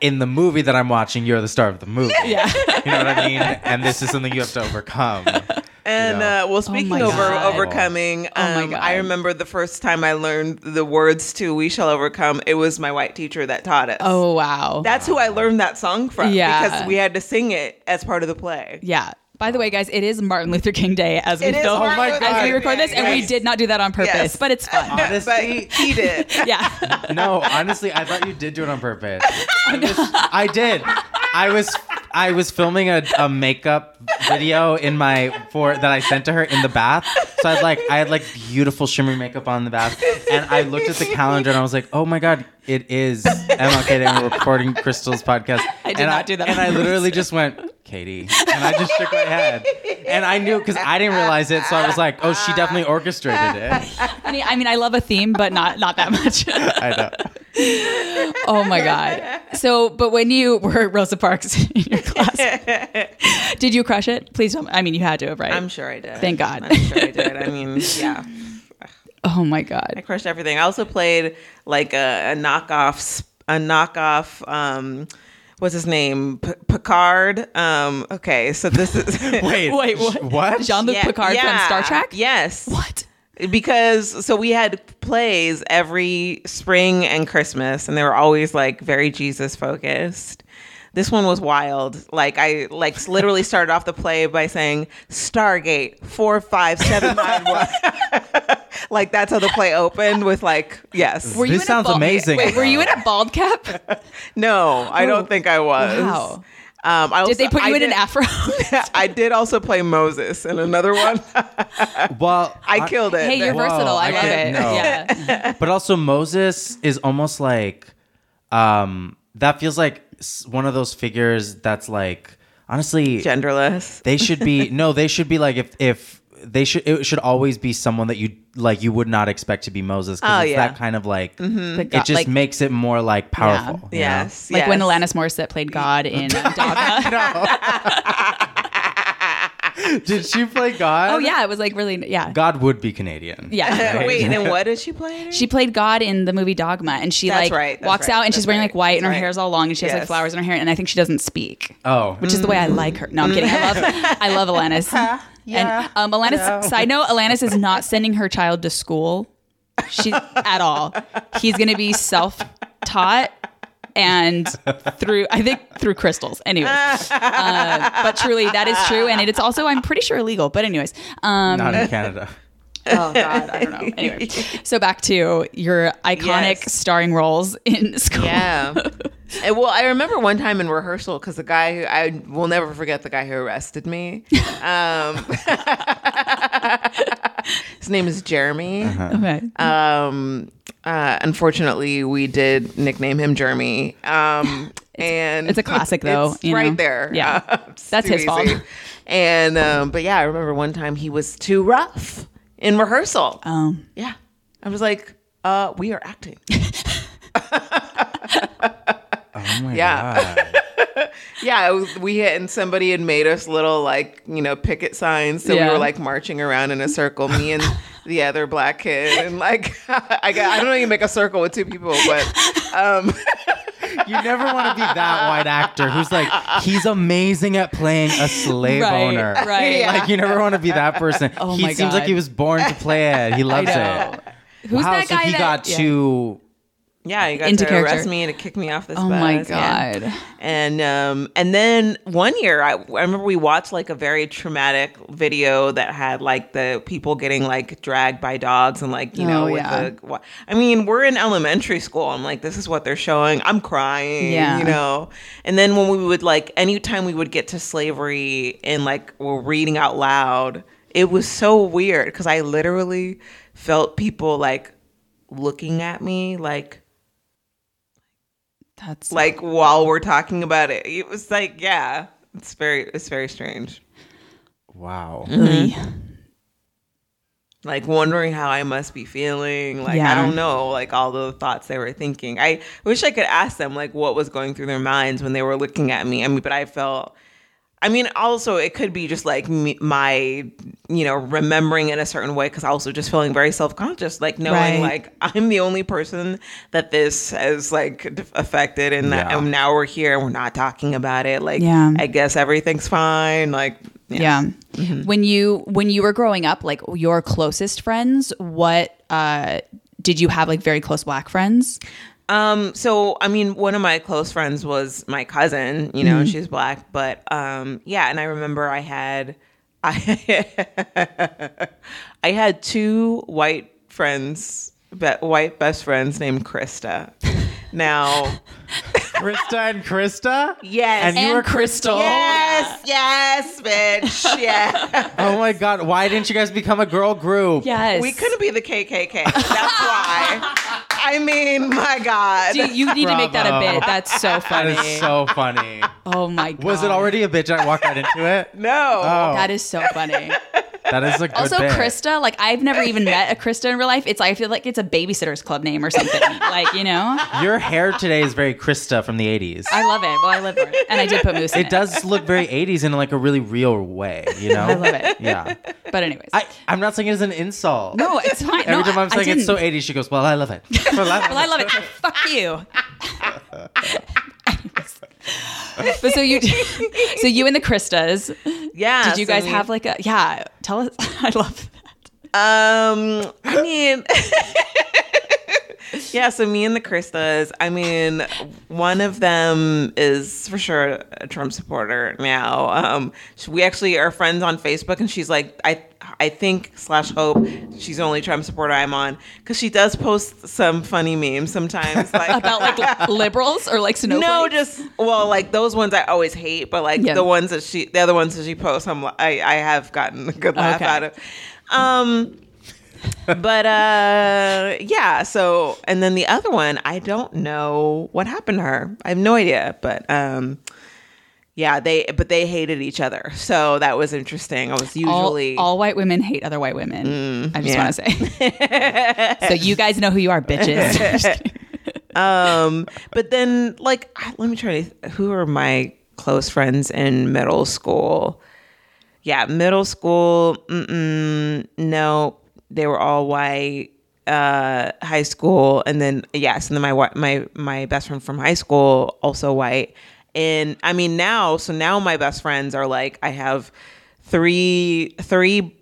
in the movie that I'm watching. You're the star of the movie. Yeah. you know what I mean. And this is something you have to overcome. And Yeah. uh, well, speaking my of over, God. overcoming, um, Oh my God. I remember the first time I learned the words to "We Shall Overcome." It was my white teacher that taught us. Oh wow. that's who I learned that song from. Yeah. because we had to sing it as part of the play. yeah. By the way, guys, it is Martin Luther King Day as we It is film, Martin my as we record this, Day. and we did not do that on purpose, Yes. but it's fun. [LAUGHS] but Honestly, he did. [LAUGHS] yeah. no, honestly, I thought you did do it on purpose. [LAUGHS] I, was- I did. I was I was filming a, a makeup video in my for that I sent to her in the bath. So I had like I had like beautiful shimmery makeup on in the bath, and I looked at the calendar and I was like, oh my god, it is MLK Day. I'm recording Kristal's podcast. I did and not do that And I literally just went. Katy, and I just shook my head, and I knew because I didn't realize it, so I was like, "Oh, she definitely orchestrated it." I mean, I mean, I love a theme, but not not that much. [LAUGHS] I know. oh my god. So, but when you were at Rosa Parks [LAUGHS] in your class, did you crush it? Please don't. I mean, you had to have, right? I'm sure I did. Thank God. I'm sure I did. I mean, [LAUGHS] yeah. oh my God. I crushed everything. I also played like a, a knockoff, a knockoff. Um, what's his name? P- Picard. Um, okay, so this is [LAUGHS] Wait, [LAUGHS] Wait, what? What? Jean-Luc Yeah, Picard from Star Trek? Yes. What? Because so we had plays every spring and Christmas, and they were always like very Jesus focused. This one was wild. Like I like literally started off the play by saying Stardate four five seven nine one. [LAUGHS] like that's how the play opened with like yes. Were you This in a sounds bald- amazing. Wait, were you in a bald cap? [LAUGHS] No, I don't think I was. Wow. Um, I Did they put you I in an afro? [LAUGHS] I did also play Moses in another one. Well, I killed it. hey, you're Whoa, versatile. I, I love it. know. Yeah. But also Moses is almost like um that feels like s- one of those figures that's like honestly genderless. they should be [LAUGHS] no they should be like if if they should it should always be someone that you like you would not expect to be Moses because Oh, it's yeah. that kind of like The it just like, makes it more like powerful. you know? Yes. like yes. when Alanis Morissette played God [LAUGHS] in um, Dogma. [LAUGHS] [LAUGHS] Did she play God? oh yeah, it was like really yeah. God would be Canadian. Yeah. [LAUGHS] Right? Wait, and what did she play? She played God in the movie Dogma, and she That's like right, that's walks right, out and she's wearing right, like white, and her that's right. hair's all long, and she has like flowers in her hair, and I think she doesn't speak, Oh. which is the way I like her. No, I'm kidding. I love, I love Alanis. And um, Alanis. Side note: Alanis is not sending her child to school. She at all. He's going to be self-taught and through I think through crystals. Anyways, uh, but truly that is true, and it's also I'm pretty sure illegal. But anyways, um, Not in Canada. Oh God, I don't know. Anyway, [LAUGHS] so back to your iconic Yes. starring roles in [LAUGHS] school. Yeah. And, well, I remember one time in rehearsal because the guy who I will never forget the guy who arrested me. Um, [LAUGHS] his name is Jeremy. Okay. Um, uh, unfortunately, we did nickname him Jeremy. Um, and it's a classic, though, It's you right know? there. Yeah. Uh, That's too his fault. And um, but yeah, I remember one time he was too rough in rehearsal. Um, Yeah. I was like, uh, we are acting. [LAUGHS] Oh my Yeah. god. [LAUGHS] Yeah, it was, we had, and somebody had made us little like you know picket signs, so Yeah. we were like marching around in a circle, me and the other black kid, and like [LAUGHS] I got I don't know you make a circle with two people, but um, You never want to be that white actor who's like he's amazing at playing a slave Right, owner. right. Yeah. Like you never want to be that [LAUGHS] oh person. Oh he seems like he was born to play it. He [LAUGHS] loves it. who's wow, that so guy he that got yeah. to yeah, you got Into to character. arrest me and to kick me off this. Oh bus. my yeah. god. And um, and then one year, I, I remember we watched like a very traumatic video that had like the people getting like dragged by dogs and like you know, Oh, with yeah. the. I mean, we're in elementary school. I'm like, this is what they're showing. I'm crying. Yeah. you know. And then when we would like, anytime we would get to slavery and like we're reading out loud, it was so weird because I literally felt people like looking at me like That's like while we're talking about it. It was like, yeah, it's very, it's very strange. wow. really mm-hmm. Like wondering how I must be feeling. Like Yeah. I don't know, like all the thoughts they were thinking. I wish I could ask them like what was going through their minds when they were looking at me. I mean, but I felt I mean, also it could be just like me, my, you know, remembering in a certain way because also just feeling very self conscious, like knowing Right. like I'm the only person that this has like affected, and, that, Yeah. and now we're here and we're not talking about it. Like, Yeah. I guess everything's fine. Like, Yeah. When you when you were growing up, like your closest friends, what uh did you have like very close black friends? Um, so I mean, one of my close friends was my cousin, you know, she's black, but um yeah, and I remember I had [LAUGHS] I I had two white friends, be, white best friends named Krista. Now, [LAUGHS] Krista and Krista? yes. And you And were Kristal? yes, yes, bitch. [LAUGHS] Yeah. Oh my god, why didn't you guys become a girl group? Yes. We couldn't be the KKK. That's why. I mean, my God. Do you need to make that a Bravo. bit. That's so That funny. is so funny. oh my god. Was it already a bitch I walked right into it? [LAUGHS] no. Oh, That is so funny. that is a good also, bit. Krista, like I've never even met a Krista in real life. It's I feel like it's a babysitters club name or something. like, you know? Your hair today is very Krista from the 80s. I love it. Well, I live for it. And I did put mousse in it. it does look very 80s in like a really real way, you know? I love it. Yeah. But anyways. I, I'm not saying it as an insult. no, it's fine. Every no, time I'm I saying it's so didn't. 80s, she goes, Well, I love it. Well, [LAUGHS] I, Well, I love it. So [LAUGHS] fuck you. but so you, so you and the Kristas, Yeah. did you so guys we- have like a yeah? Tell us. [LAUGHS] I love that. Um, I mean, yeah. So me and the Kristas. I mean, one of them is for sure a Trump supporter now. Um, we actually are friends on Facebook, and she's like, I, I think slash hope she's the only Trump supporter I'm on because she does post some funny memes sometimes, like [LAUGHS] About like liberals or like snowflakes. No, just well, like those ones I always hate, but like Yeah. the ones that she, the other ones that she posts, I'm I, I have gotten a good laugh Okay. out of. Um, but uh, yeah. So, and then the other one, I don't know what happened to her. I have no idea, but um, yeah, they but they hated each other, so that was interesting. I was usually all white women hate other white women. I just yeah. want to say. [LAUGHS] so you guys know who you are, bitches. [LAUGHS] [LAUGHS] Um but then like let me try to who are my close friends in middle school yeah middle school mm-mm, no they were all white uh high school and then yes and then my my my best friend from high school also white and i mean now so now my best friends are like i have three three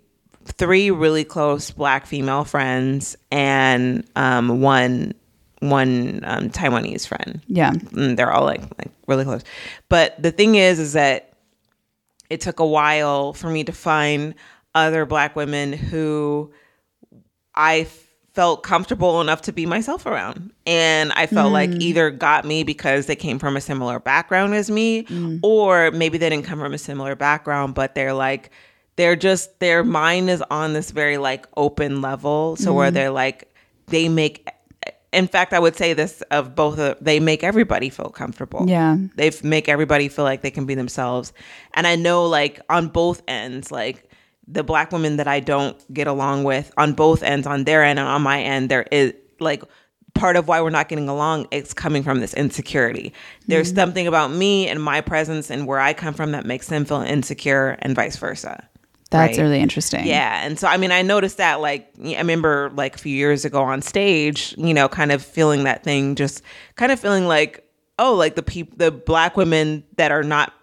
three really close black female friends and um one one um, Taiwanese friend. yeah. And they're all like like really close. But the thing is, is that it took a while for me to find other black women who I felt comfortable enough to be myself around. And I felt like mm. either got me because they came from a similar background as me, mm. or maybe they didn't come from a similar background, but they're like, they're just, their mind is on this very like open level. So where mm. they're like, they make, in fact, I would say this of both, of, they make everybody feel comfortable Yeah. they make everybody feel like they can be themselves and i know like on both ends like the black women that i don't get along with on both ends on their end and on my end there is like part of why we're not getting along it's coming from this insecurity there's mm-hmm. something about me and my presence and where i come from that makes them feel insecure and vice versa That's right? really interesting. Yeah, and so I mean, I noticed that like I remember like a few years ago on stage, you know, kind of feeling that thing, just kind of feeling like, oh, like the people, the black women that are not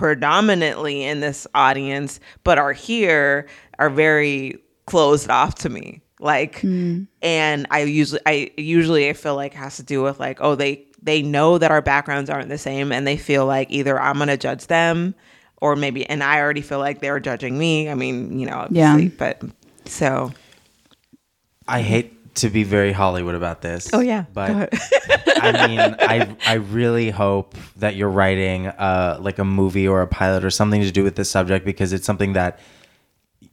predominantly in this audience but are here are very closed off to me. Like, hmm. and I usually, I usually I feel like it has to do with like, oh, they they know that our backgrounds aren't the same, and they feel like either I'm gonna judge them or maybe and I already feel like they're judging me. I mean, you know, Yeah. but so I hate to be very Hollywood about this. Oh, yeah. but I mean, [LAUGHS] I I really hope that you're writing uh, like a movie or a pilot or something to do with this subject because it's something that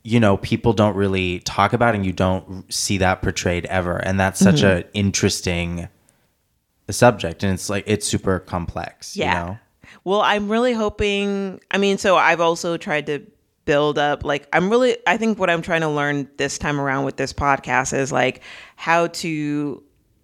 you know people don't really talk about and you don't see that portrayed ever, and that's such Mm-hmm. an interesting subject, and it's like it's super complex. yeah. You know? Well, I'm really hoping. I mean, so I've also tried to build up. Like, I'm really. I think what I'm trying to learn this time around with this podcast is like how to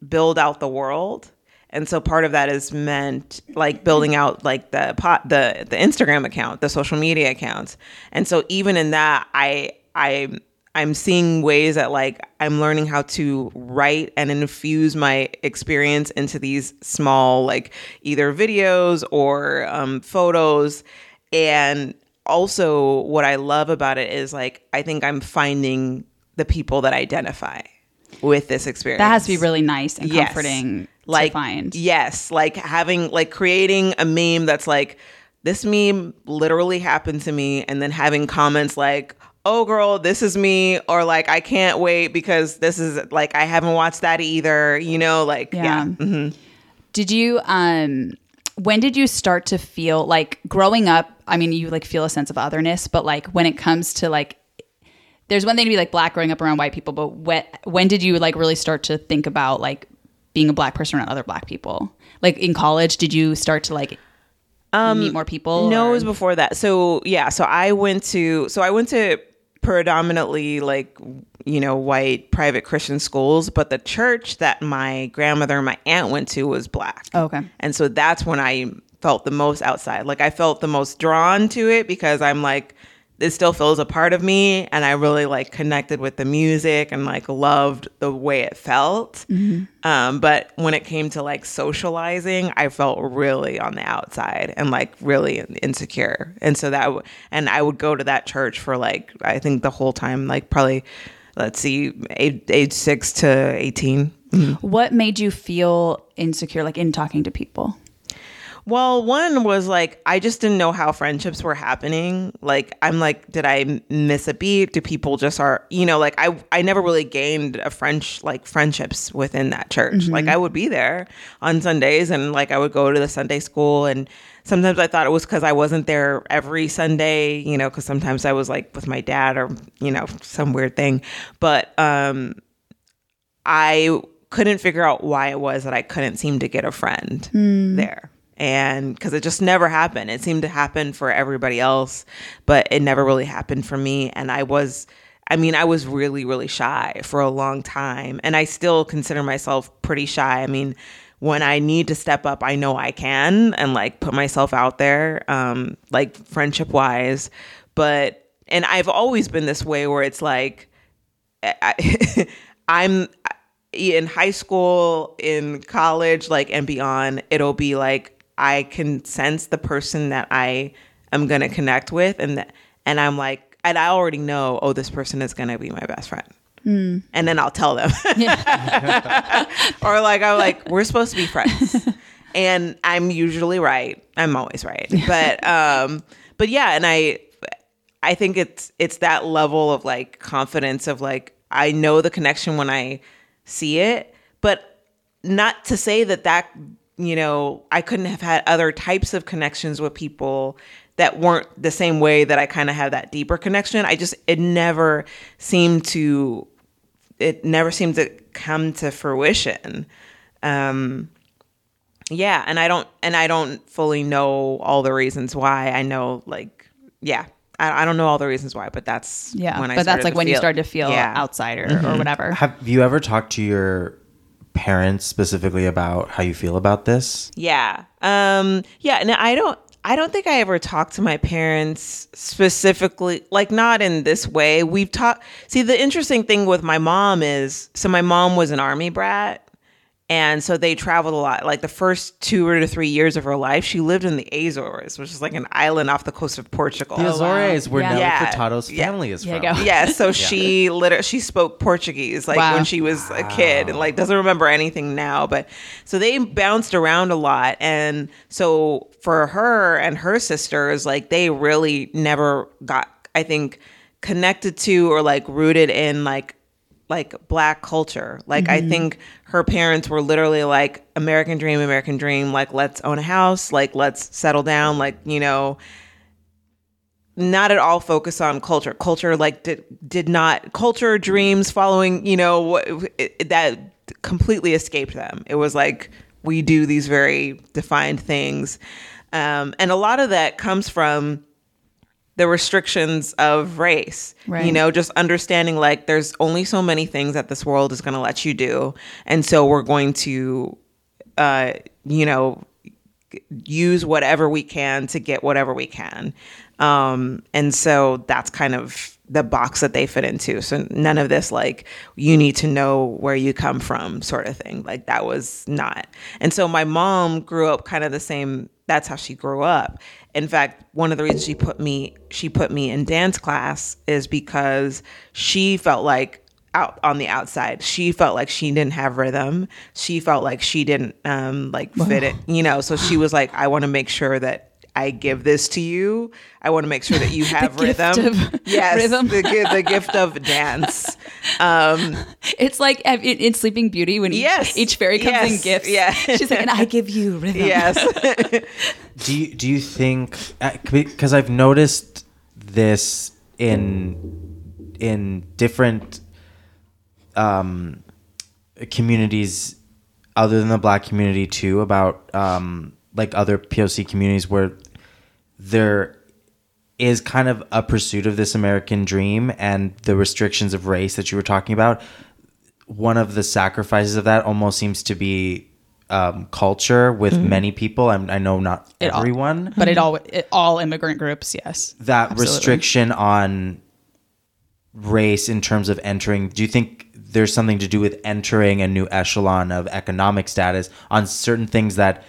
build out the world and so part of that is meant like building out like the pot the the Instagram account, the social media accounts. And so even in that, I I I'm seeing ways that like I'm learning how to write and infuse my experience into these small like either videos or um, photos. And also, what I love about it is like I think I'm finding the people that identify with this experience. That has to be really nice and Yes. comforting like to find. yes like having like creating a meme that's like this meme literally happened to me and then having comments like oh girl this is me or like i can't wait because this is like i haven't watched that either you know like yeah, Yeah. Did you um when did you start to feel like growing up, I mean you like feel a sense of otherness, but like when it comes to like there's one thing to be like black growing up around white people, but when when did you like really start to think about like being a black person around other black people? Like in college, did you start to like um, meet more people? No, or- it was before that. So yeah, so I went to so I went to predominantly like you know white private Christian schools, but the church that my grandmother and my aunt went to was black. Oh, okay. And so that's when I felt the most outside. Like I felt the most drawn to it because I'm like it still feels a part of me and I really like connected with the music and like loved the way it felt. Um, but when it came to like socializing, I felt really on the outside and like really insecure. And so that, w- and I would go to that church for like, I think the whole time, like probably, let's see, age, age six to 18. What made you feel insecure like in talking to people? Well, one was like I just didn't know how friendships were happening. Like I'm like, did I miss a beat? Do people just are you know like I I never really gained a French like friendships within that church. Like I would be there on Sundays and like I would go to the Sunday school and sometimes I thought it was because I wasn't there every Sunday. You know, because sometimes I was like with my dad or you know some weird thing. But um, I couldn't figure out why it was that I couldn't seem to get a friend there. And because it just never happened. It seemed to happen for everybody else, but it never really happened for me. And I was, I mean, I was really, really shy for a long time. And I still consider myself pretty shy. I mean, when I need to step up, I know I can and like put myself out there, um, like friendship wise. But, and I've always been this way where it's like, I, [LAUGHS] I'm in high school, in college, like and beyond, it'll be like I can sense the person that I am gonna connect with, and th- and I'm like, and I already know, oh, this person is gonna be my best friend. And then I'll tell them, [LAUGHS] or like I'm like, we're supposed to be friends, [LAUGHS] and I'm usually right. I'm always right, but um, but yeah, and I I think it's it's that level of like confidence of like I know the connection when I see it, but not to say that that you know I couldn't have had other types of connections with people that weren't the same way that I kind of have that deeper connection. I just it never seemed to it never seemed to come to fruition. Um yeah, and I don't and I don't fully know all the reasons why. I know like yeah, I, I don't know all the reasons why, but that's Yeah. when I but that's like to when you feel- start to feel yeah. Mm-hmm. outsider or whatever. Have you ever talked to your parents specifically about how you feel about this? Yeah. Um yeah, and I don't I don't think I ever talked to my parents specifically like not in this way. We've talked See, the interesting thing with my mom is so my mom was an army brat and so they traveled a lot. Like the first 2 or 3 years of her life, she lived in the Azores, which is like an island off the coast of Portugal. The oh, Azores, where Yeah. Nelly Yeah. Furtado's Yeah. family is from. you go. yeah so she literally she spoke portuguese like Wow. when she was a kid and like doesn't remember anything now but so they bounced around a lot and so for her and her sisters like they really never got i think connected to or like rooted in like like black culture. Like i think her parents were literally like american dream american dream. Like let's own a house. Like let's settle down. Like you know not at all focus on culture. Culture like did did not culture dreams following you know it, that completely escaped them. It was like we do these very defined things, um, and a lot of that comes from the restrictions of race. You know, just understanding like there's only so many things that this world is going to let you do, and so we're going to uh, you know, use whatever we can to get whatever we can. Um, and so that's kind of the box that they fit into. So none of this like you need to know where you come from sort of thing. Like that was not. And so my mom grew up kind of the same that's how she grew up. In fact, one of the reasons she put me she put me in dance class is because she felt like out on the outside. She felt like she didn't have rhythm. She felt like she didn't um like fit it, you know. So she was like, I want to make sure that I give this to you. I want to make sure that you [LAUGHS] have gift rhythm. of [LAUGHS] yes, rhythm. the the gift of dance. Um, [LAUGHS] It's like uh, in, in Sleeping Beauty when each, Yes. each fairy comes in Yes. gifts. Yeah. She's like, and I give you rhythm. yes. Do you do you think because I've noticed this in in different um, communities other than the black community too about um, like other POC communities where there is kind of a pursuit of this American dream and the restrictions of race that you were talking about. One of the sacrifices of that almost seems to be um, culture with many people. I'm, I know not It all- everyone But it all it, all immigrant groups, yes. that Absolutely. restriction on race in terms of entering do you think there's something to do with entering a new echelon of economic status on certain things that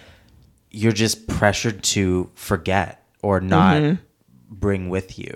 you're just pressured to forget or not bring with you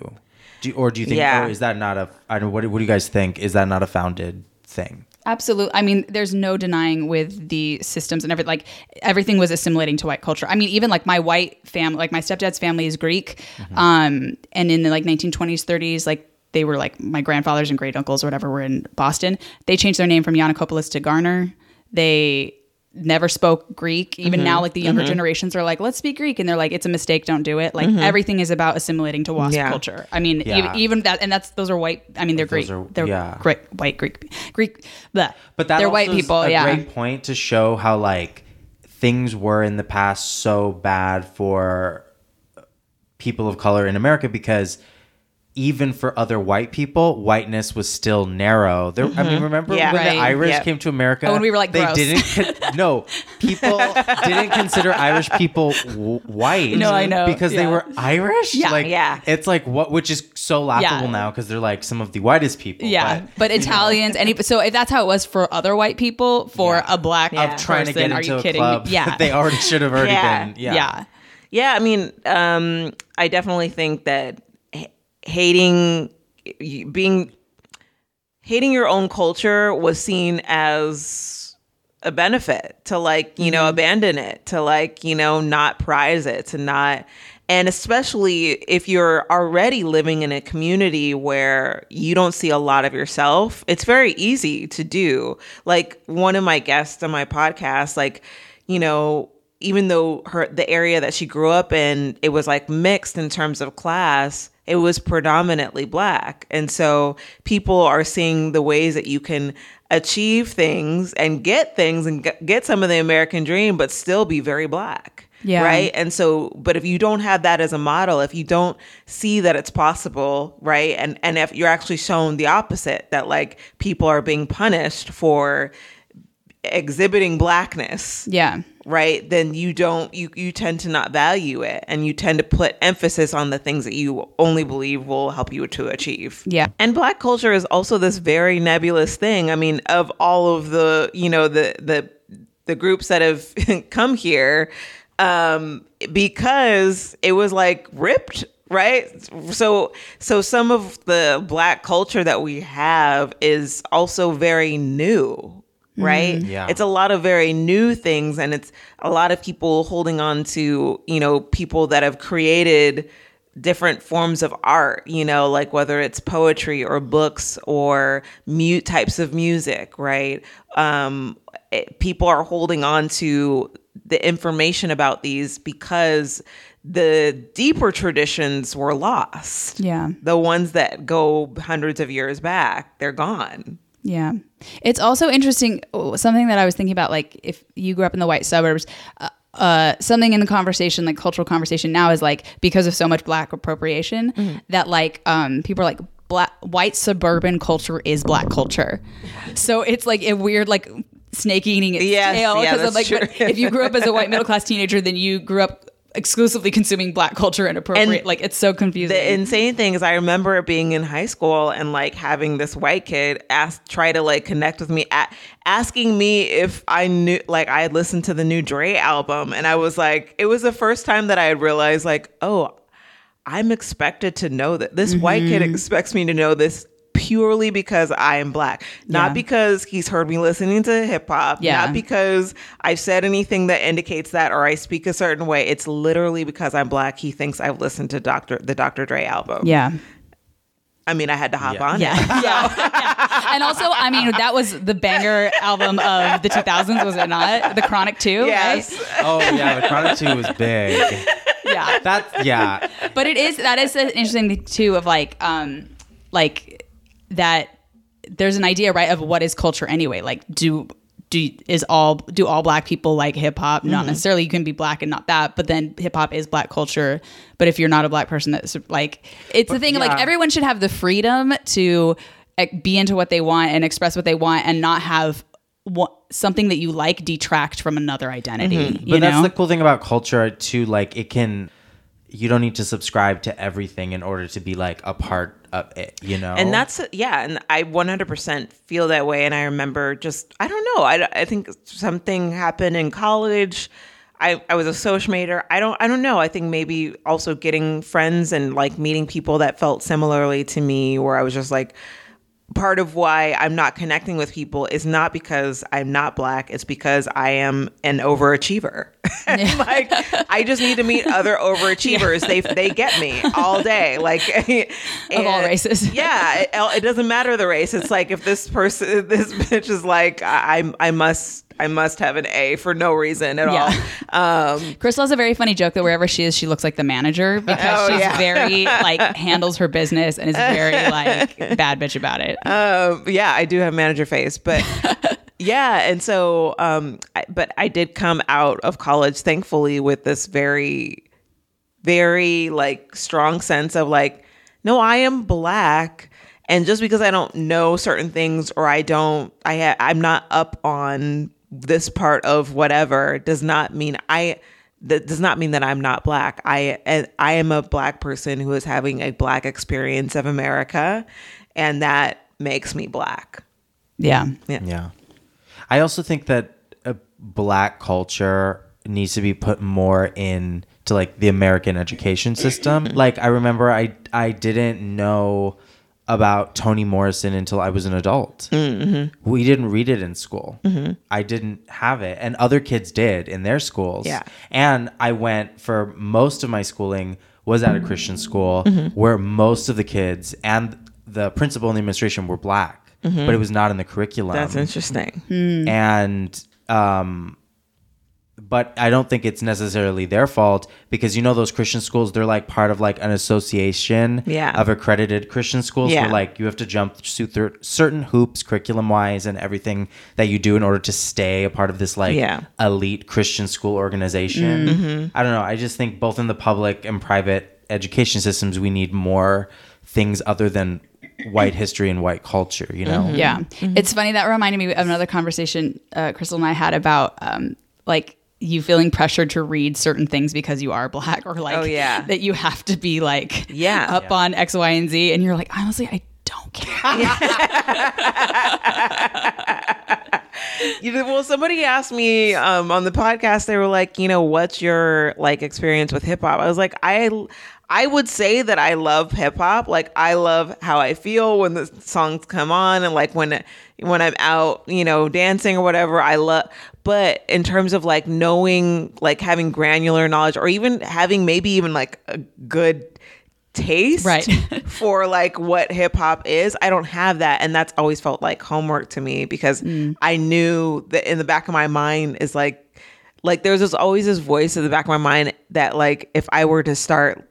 do you, or do you think Yeah. or is that not a I don't what, what do you guys think is that not a founded thing Absolutely. I mean, there's no denying with the systems and everything. Like everything was assimilating to white culture. I mean, even like my white family, like my stepdad's family is Greek, um, and in the like 1920s, 30s, like they were like my grandfathers and great uncles or whatever were in Boston. They changed their name from Yiannopoulos to Garner. They never spoke Greek. Even now, mm-hmm. like the younger mm-hmm. generations are like, let's speak Greek, and they're like, it's a mistake, don't do it. Like mm-hmm. everything is about assimilating to WASP Yeah. culture. I mean, Yeah. even, even that, and that's those are white. I mean, they're Those Greek. are- they're yeah. Greek, white Greek, Greek. Bleh. But that they're white people. a yeah. great point to show how like things were in the past so bad for people of color in America because even for other white people, whiteness was still narrow. There, I mean, remember Yeah. when Right. the Irish Yep. came to America? Oh, when we were, like, they gross. didn't. con- [LAUGHS] no, people didn't consider Irish people w- white. No, I know. because they were Irish. Yeah. like, Yeah. It's like what, which is so laughable Yeah. now because they're like some of the whitest people. Yeah, but- but, Italians, any so if that's how it was for other white people, for Yeah. a black Yeah. person, trying to get are into you a kidding? club me? Yeah, [LAUGHS] they already should have already Yeah. been. yeah, Yeah. Yeah, I mean, um, I definitely think that h- hating, being, hating your own culture was seen as a benefit to like, you know, mm-hmm. abandon it, to like, you know, not prize it, to not, and especially if you're already living in a community where you don't see a lot of yourself, it's very easy to do. Like one of my guests on my podcast, like, you know, even though her the area that she grew up in it was like mixed in terms of class it was predominantly black. And so people are seeing the ways that you can achieve things and get things and get- some of the american dream but still be very black. Yeah. right? And so but if you don't have that as a model if you don't see that it's possible right? And and if you're actually shown the opposite that like people are being punished for exhibiting blackness yeah, right then you don't you you tend to not value it and you tend to put emphasis on the things that you only believe will help you to achieve. Yeah. and black culture is also this very nebulous thing. I mean of all of the you know the the the groups that have [LAUGHS] come here um because it was like ripped right? So so some of the black culture that we have is also very new right? Yeah. it's a lot of very new things and it's a lot of people holding on to you know people that have created different forms of art you know like whether it's poetry or books or mute types of music right? Um it- people are holding on to the information about these because the deeper traditions were lost. Yeah. the ones that go hundreds of years back they're gone yeah. It's also interesting. Something that I was thinking about, like if you grew up in the white suburbs. Uh, uh, something in the conversation, like cultural conversation now, is like because of so much black appropriation that like um, people are like black white suburban culture is black culture. So it's like a weird like snake eating its Yes, tail. yeah, 'cause I'm like, true. if you grew up as a white middle class teenager, then you grew up exclusively consuming black culture and appropriate. And like it's so confusing. The insane thing is, I remember being in high school and like having this white kid ask, try to like connect with me, at, asking me if I knew, like, I had listened to the new Dre album, and I was like, it was the first time that I had realized, like, oh, I'm expected to know that this white kid Mm-hmm. expects me to know this purely because I am black, not Yeah. because he's heard me listening to hip hop, Yeah. not because I've said anything that indicates that or I speak a certain way. It's literally because I'm black. He thinks I've listened to Dr. the Dr. Dre album. yeah. I mean, I had to hop Yeah. on Yeah. it. [LAUGHS] yeah. yeah. And also, I mean, that was the banger album of the 2000s, was it not? The Chronic 2, Yes. right? Oh yeah, the Chronic Two was big. Yeah. That's yeah. but it is that is an interesting thing too of like um like that there's an idea right of what is culture anyway. Like do do is all do all black people like hip hop? Not necessarily. You can be black and not that but then hip hop is black culture. But if you're not a black person that's like it's the thing like everyone should have the freedom to eh, be into what they want and express what they want and not have what, something that you like detract from another identity you But that's know? the cool thing about culture too. Like it can, you don't need to subscribe to everything in order to be like a part of it. You know, And that's yeah, and I 100% feel that way. And I remember just I don't know. I, I think something happened in college. I, I was a social major. I don't I don't know. I think maybe also getting friends and like meeting people that felt similarly to me, where I was just like. Part of why I'm not connecting with people is not because I'm not black. It's because I am an overachiever. [LAUGHS] And, like I just need to meet other [LAUGHS] overachievers. They they get me all day. Like [LAUGHS] Of all races. yeah, it, it doesn't matter the race. It's like if this person, this bitch is like, I I must, I must have an A for no reason at Yeah. all. Um, Kristal has a very funny joke that wherever she is, she looks like the manager because Oh, she's yeah. very like [LAUGHS] handles her business and is very like bad bitch about it. um, yeah, I do have manager face, but [LAUGHS] yeah, and so, um, I, but I did come out of college, thankfully, with this very, very like strong sense of like, no, I am black, and just because I don't know certain things or I don't, I ha- I'm not up on this part of whatever does not mean I. That does not mean that I'm not black. I and I am a black person who is having a black experience of America, and that makes me black. Yeah. Yeah. I also think that a black culture needs to be put more in to like the American education system. [CLEARS THROAT] like I remember I I didn't know about Toni Morrison until I was an adult. Mm, mm-hmm. We didn't read it in school. Mm-hmm. I didn't have it, and other kids did in their schools. Yeah. and I went for most of my schooling was at a Christian school mm-hmm. where most of the kids and the principal and the administration were black, but mm-hmm. it was not in the curriculum That's interesting. Hmm. and um but I don't think it's necessarily their fault because you know those Christian schools they're like part of like an association Yeah. of accredited Christian schools Yeah. where like you have to jump through through certain hoops curriculum wise and everything that you do in order to stay a part of this like Yeah. elite Christian school organization. I don't know. I just think both in the public and private education systems we need more things other than white history and white culture, you know. Yeah. It's funny that reminded me of another conversation uh, Kristal and I had about um, like you feeling pressured to read certain things because you are black or like Oh, yeah. that you have to be like Yeah. up on X, Y, and Z. And you're like, honestly, I don't care. [LAUGHS] You know, well, somebody asked me um, on the podcast. They were like, you know, what's your like experience with hip hop? I was like, I, I would say that I love hip hop. Like, I love how I feel when the songs come on, and like when when I'm out, you know, dancing or whatever. I love. But in terms of like knowing, like having granular knowledge, or even having maybe even like a good taste Right. [LAUGHS] [LAUGHS] for like what hip hop is. I don't have that. And that's always felt like homework to me because mm. I knew that in the back of my mind is like, like there's this always this voice in the back of my mind that like if I were to start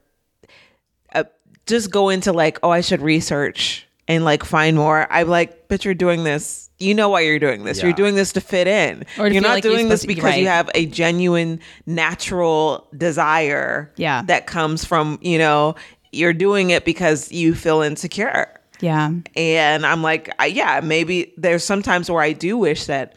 just go into like, oh, I should research and like find more. I'm like, but you're doing this. You know why you're doing this. You're doing this to fit in. Or to you're not like you're doing this supposed to- because you have a genuine natural desire Yeah. that comes from, you know, you're doing it because you feel insecure. yeah. And I'm like, I, yeah, maybe there's sometimes where I do wish that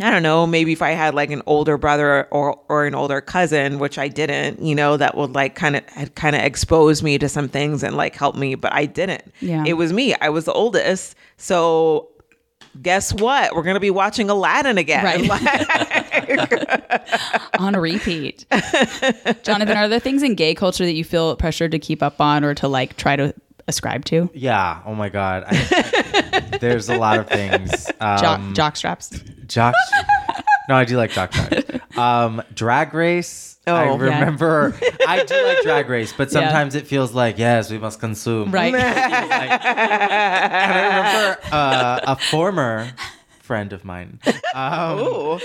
I don't know, maybe if I had like an older brother or or an older cousin, which I didn't, you know, that would like kind of had kind of expose me to some things and like help me, but I didn't. Yeah. It was me. I was the oldest. So guess what? We're going to be watching Aladdin again. Right. [LAUGHS] [LAUGHS] on repeat. Jonathan, are there things in gay culture that you feel pressured to keep up on or to like try to ascribe to? Yeah. Oh my God. I, [LAUGHS] there's a lot of things. Jock, Um, jock straps. Jock. no, I do like Jock Straps. Um, Drag Race. I Oh, yeah. remember. [LAUGHS] I do like Drag Race, but Yeah. sometimes it feels like yes, we must consume. Right. And I remember uh, a former friend of mine [LAUGHS] um, Ooh.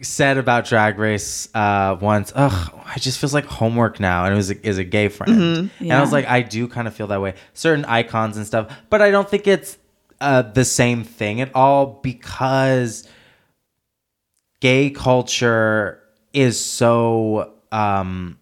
Said about Drag Race uh, once, "Ugh, it just feels like homework now." And it was a, is a gay friend, and I was like, I do kind of feel that way. Certain icons and stuff, but I don't think it's uh, the same thing at all because gay culture is so. Um,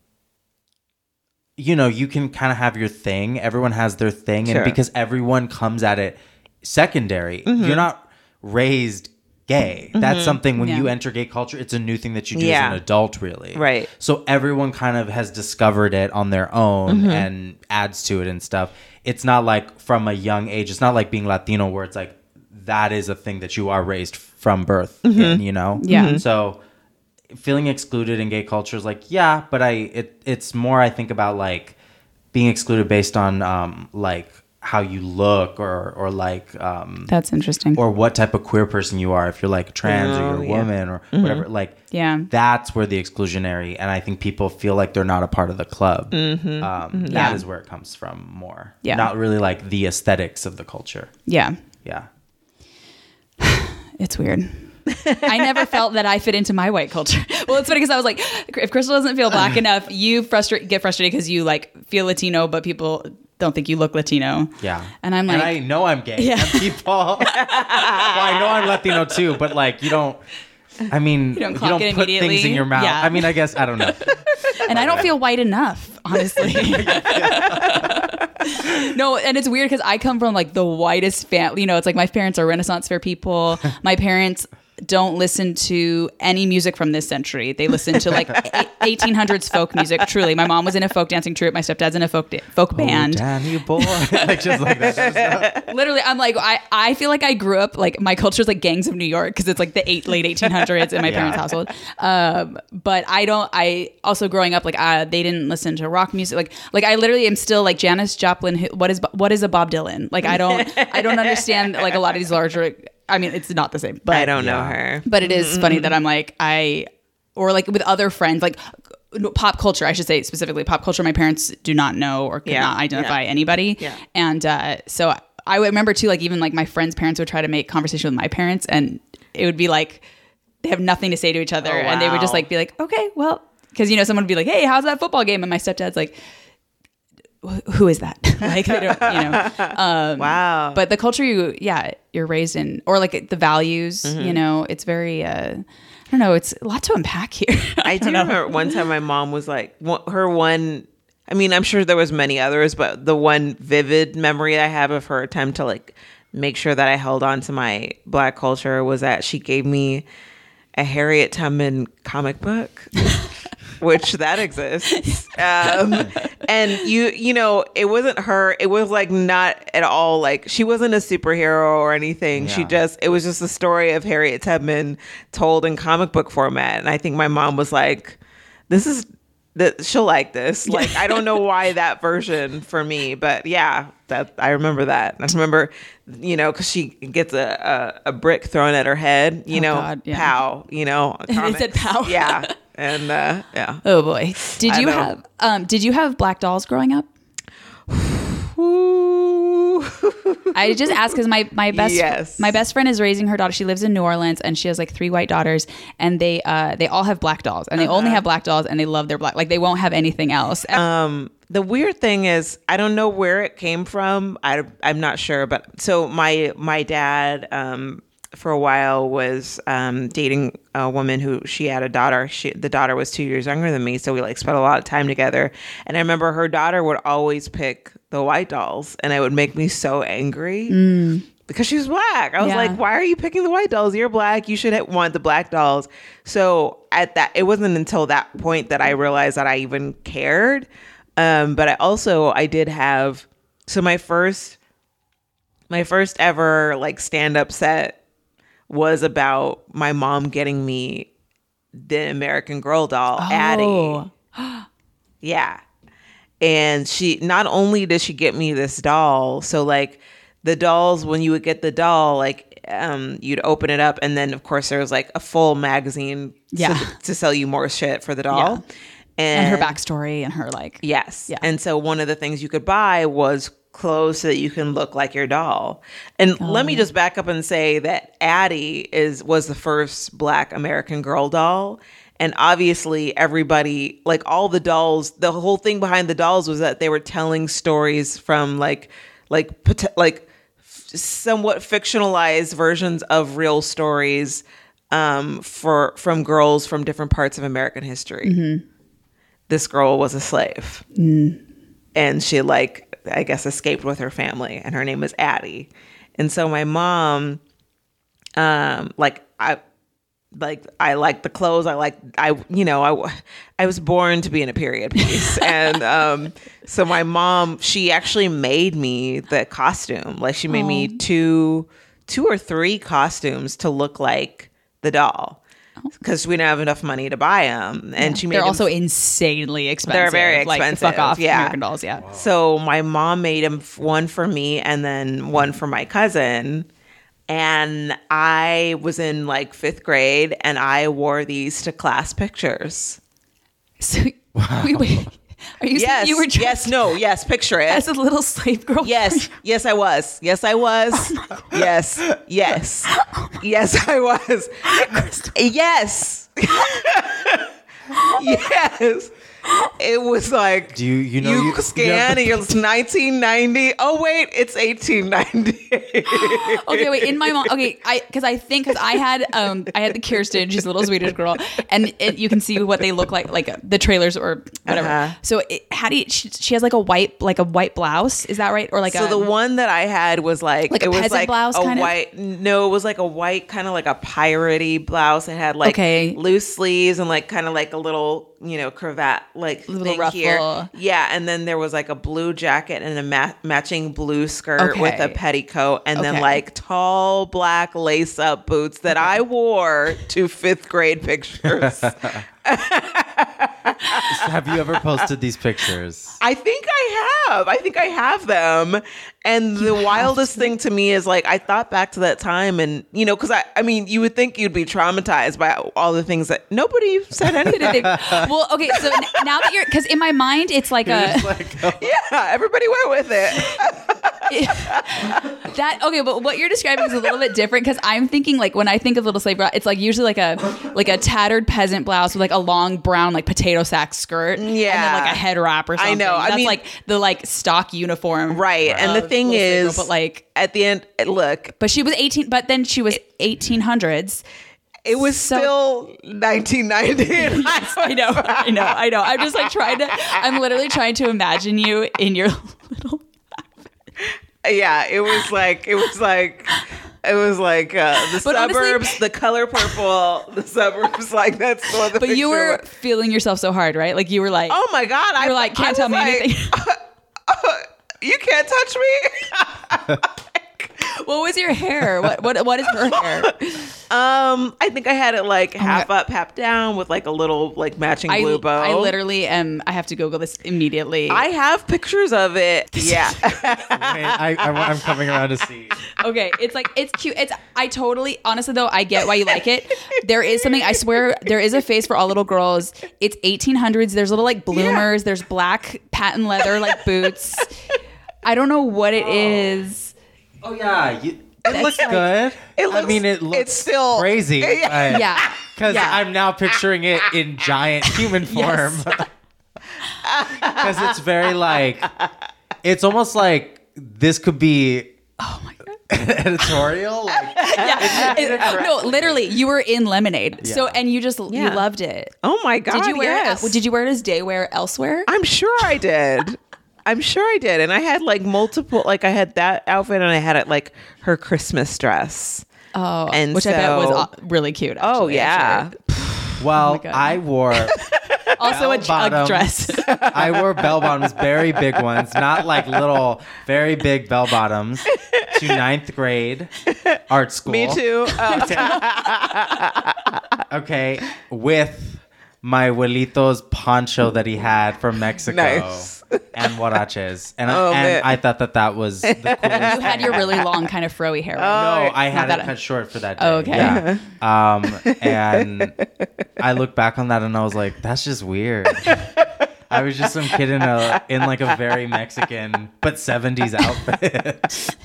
you know, you can kind of have your thing. Everyone has their thing, Sure. and because everyone comes at it secondary, Mm-hmm. you're not raised gay. That's something when you enter gay culture, it's a new thing that you do Yeah. as an adult, really. Right. So everyone kind of has discovered it on their own Mm-hmm. and adds to it and stuff. It's not like from a young age. It's not like being Latino where it's like that is a thing that you are raised from birth Mm-hmm. in, you know? Yeah. Mhm. So feeling excluded in gay culture is like, yeah, but I it it's more I think about like being excluded based on um like how you look or or like um That's interesting. or what type of queer person you are if you're like trans or Oh, you're a yeah. woman or whatever like Yeah. that's where the exclusionary and i think people feel like they're not a part of the club um, that Yeah. is where it comes from more Yeah. not really like the aesthetics of the culture yeah. yeah [SIGHS] It's weird. I never felt that I fit into my white culture. [LAUGHS] Well, it's funny because I was like, if Kristal doesn't feel black [LAUGHS] enough, you frustrate get frustrated because you like feel Latino, but people don't think you look Latino. yeah And I'm like, and i know i'm gay Yeah. and [LAUGHS] people well i know i'm latino too but like you don't I mean, you don't don't, put things in your mouth. Yeah. I mean, I guess I don't know. [LAUGHS] and I don't feel white enough, honestly. [LAUGHS] no, and it's weird because I come from like the whitest family. You know, it's like my parents are Renaissance fair people. My parents don't listen to any music from this century. They listen to like [LAUGHS] 1800s folk music. Truly, my mom was in a folk dancing troupe. My stepdad's in a folk da- folk band. Oh, Danny boy, [LAUGHS] like just like that. [LAUGHS] Literally, I'm like, I, I feel like I grew up like my culture's like gangs of New York because it's like the eight late 1800s in my Yeah. parents' household. Um, but I don't. I also growing up like uh, they didn't listen to rock music. Like like I literally am still like Janis Joplin. who- What is what is a Bob Dylan? Like I don't I don't understand like a lot of these larger. I mean, it's not the same. But I don't know Yeah. her. but it is funny that I'm like I or like with other friends like pop culture I should say specifically pop culture my parents do not know or could Yeah, not identify yeah. anybody Yeah. and uh, so I would remember too like even like my friends parents would try to make conversation with my parents and it would be like they have nothing to say to each other Oh, and they would just wow. like be like okay well because you know someone would be like hey how's that football game and my stepdad's like "Wh- who is that [LAUGHS] like they don't, you know [LAUGHS] um, Wow. but the culture you yeah you're raised in or like the values Mm-hmm. you know it's very uh i don't know it's a lot to unpack here [LAUGHS] I do remember one time my mom was like her one. I mean, I'm sure there was many others, but the one vivid memory I have of her attempt to like make sure that I held on to my black culture was that she gave me a Harriet Tubman comic book. Which that exists. Um and you you know it wasn't her. It was like not at all like she wasn't a superhero or anything. She just it was just the story of harriet tubman told in comic book format. And i think my mom was like this is that she'll like this. Like i don't know why that version for me but yeah that i remember that. I remember you know because she gets a, a a brick thrown at her head you Oh, know God, yeah. pow you know [LAUGHS] It said pow. yeah [LAUGHS] and uh yeah oh boy did you have um did you have black dolls growing up I just asked because my my best Yes. my best friend is raising her daughter. She lives in New Orleans and she has like three white daughters, and they uh they all have black dolls, and they only Uh-huh. have black dolls, and they love their black like they won't have anything else. um the weird thing is i don't know where it came from i i'm not sure but so my my dad um for a while was um dating a woman who she had a daughter she the daughter was 2 years younger than me so we like spent a lot of time together and i remember her daughter would always pick the white dolls and it would make me so angry because she was black. I was Yeah. like, why are you picking the white dolls? You're black. You should want the black dolls. So at that, it wasn't until that point that I realized that I even cared. Um, but I also I did have so my first my first ever like stand up set was about my mom getting me the American Girl doll, Addy. Oh. Yeah. And she not only did she get me this doll, so like the dolls when you would get the doll, like um you'd open it up and then of course there was like a full magazine Yeah. to, to sell you more shit for the doll. and her backstory and her like Yes. Yeah. And so one of the things you could buy was clothes so that you can look like your doll. And let me just back up and say that Addy is was the first black American girl doll. And obviously everybody like all the dolls, the whole thing behind the dolls was that they were telling stories from like like pot- like f- somewhat fictionalized versions of real stories um for from girls from different parts of American history. This girl was a slave. And she like i guess escaped with her family and her name was addy. And so my mom um like i like i like the clothes i like i you know i i was born to be in a period piece. [LAUGHS] And um so my mom she actually made me the costume. Like she made me two two or three costumes to look like the doll [LAUGHS] because we didn't have enough money to buy them and she made they're them also insanely expensive. They're very Like, expensive, fuck off, yeah. American Dolls. Yeah. So my mom made him one for me and then one for my cousin. And I was in like fifth grade and I wore these to class pictures. So [LAUGHS] wait, wait. Are you Yes. saying you were dressed yes. No. Yes. Picture it. as a little slave girl? Yes. Yes, I was. Yes, I was. Oh yes. Yes. [LAUGHS] Oh yes, I was. yes. [LAUGHS] yes. It was like Do you you know you, you, scan and you're 1990. Oh wait, it's 1890. [LAUGHS] okay, wait. In my mom, okay, I because I think because I had um I had the Kirsten, she's a little Swedish girl, and it, you can see what they look like, like uh, the trailers or whatever. Uh-huh. So it, how do you, she, she has like a white like a white blouse? Is that right? Or like so a, the one that I had was like, Like a it was peasant like blouse a kind of? white. No, it was like a white kind of like a piratey blouse. It had like Okay. loose sleeves and like kind of like a little you know cravat like Little thing ruffle. here. Yeah, and then there was like a blue jacket and a ma- matching blue skirt with a petticoat, and then like tall black lace up boots that I wore to fifth grade pictures. [LAUGHS] [LAUGHS] have you ever posted these pictures? I think I have. I think I have them. And the wildest thing to me is like I thought back to that time and you know cuz I I mean you would think you'd be traumatized by all the things that nobody said [LAUGHS] anything. well, okay. So n- now that you're because in my mind it's like a [LAUGHS] oh. yeah, everybody went with it. [LAUGHS] that okay, but what you're describing is a little bit different because I'm thinking like when I think of little slave girl, it's like usually like a like a tattered peasant blouse with like a long brown like potato sack skirt, and then Yeah. like a head wrap or I something. know. I That's mean- like the like stock uniform, Right. And the of thing little slave girl, is but like, at the end look, but she was 18, but then she was 1800s. it was So- still 1990. and [LAUGHS] I know, I know, I know. I'm just like trying to. I'm literally trying to imagine you in your [LAUGHS] little. yeah, it was like it was like it was like uh, the But honestly- suburbs, the color purple, the suburbs. Like that's what the. But you were was. feeling yourself so hard, right? Like you were like, Oh my god! I were like, can't I tell me like, anything. [LAUGHS] you can't touch me. [LAUGHS] what was your hair? What what what is her hair? [LAUGHS] um, I think I had it like half God. up, half down, with like a little like matching I, blue bow. I literally am. I have to Google this immediately. I have pictures of it. Yeah. [LAUGHS] I, I, I'm coming around to see. okay, it's like it's cute. It's I totally honestly though I get why you like it. There is something I swear there is a face for all little girls. It's 1800s. There's little like bloomers. There's black patent leather like boots. I don't know what it oh. is. Oh yeah, you, it looks like- good. It I mean, it looks it's still- crazy. [LAUGHS] Yeah. Yeah. because Yeah. I'm now picturing it in giant human [LAUGHS] form. [LAUGHS] Because it's very like, it's almost like this could be Oh my god. editorial. Like, Yeah. It- uh, no, literally, you were in Lemonade. So and you just you loved it. oh my god! Did you wear yes. it? Did you wear it as day wear elsewhere? I'm sure I did. I'm sure I did. And I had like multiple, like I had that outfit and I had it like her Christmas dress. Oh, And which I bet was really cute. Oh, actually, I'm yeah. sure. [SIGHS] Well, God. I wore [LAUGHS] Also a, a bell-bottoms. dress. [LAUGHS] I wore bell bottoms, very big ones, not like little, very big bell bottoms, to ninth grade art [LAUGHS] school. Me too. Uh, Okay, with my abuelito's poncho that he had from Mexico Nice. And huaraches, and, Oh, and. I thought that that was the [LAUGHS] coolest. you had your really long kind of froey hair. right? No, I had it that- cut short for that day. Oh, okay. Yeah. [LAUGHS] Um, and [LAUGHS] I look back on that and I was like, that's just weird. I was just some kid in a in like a very Mexican but 70s outfit.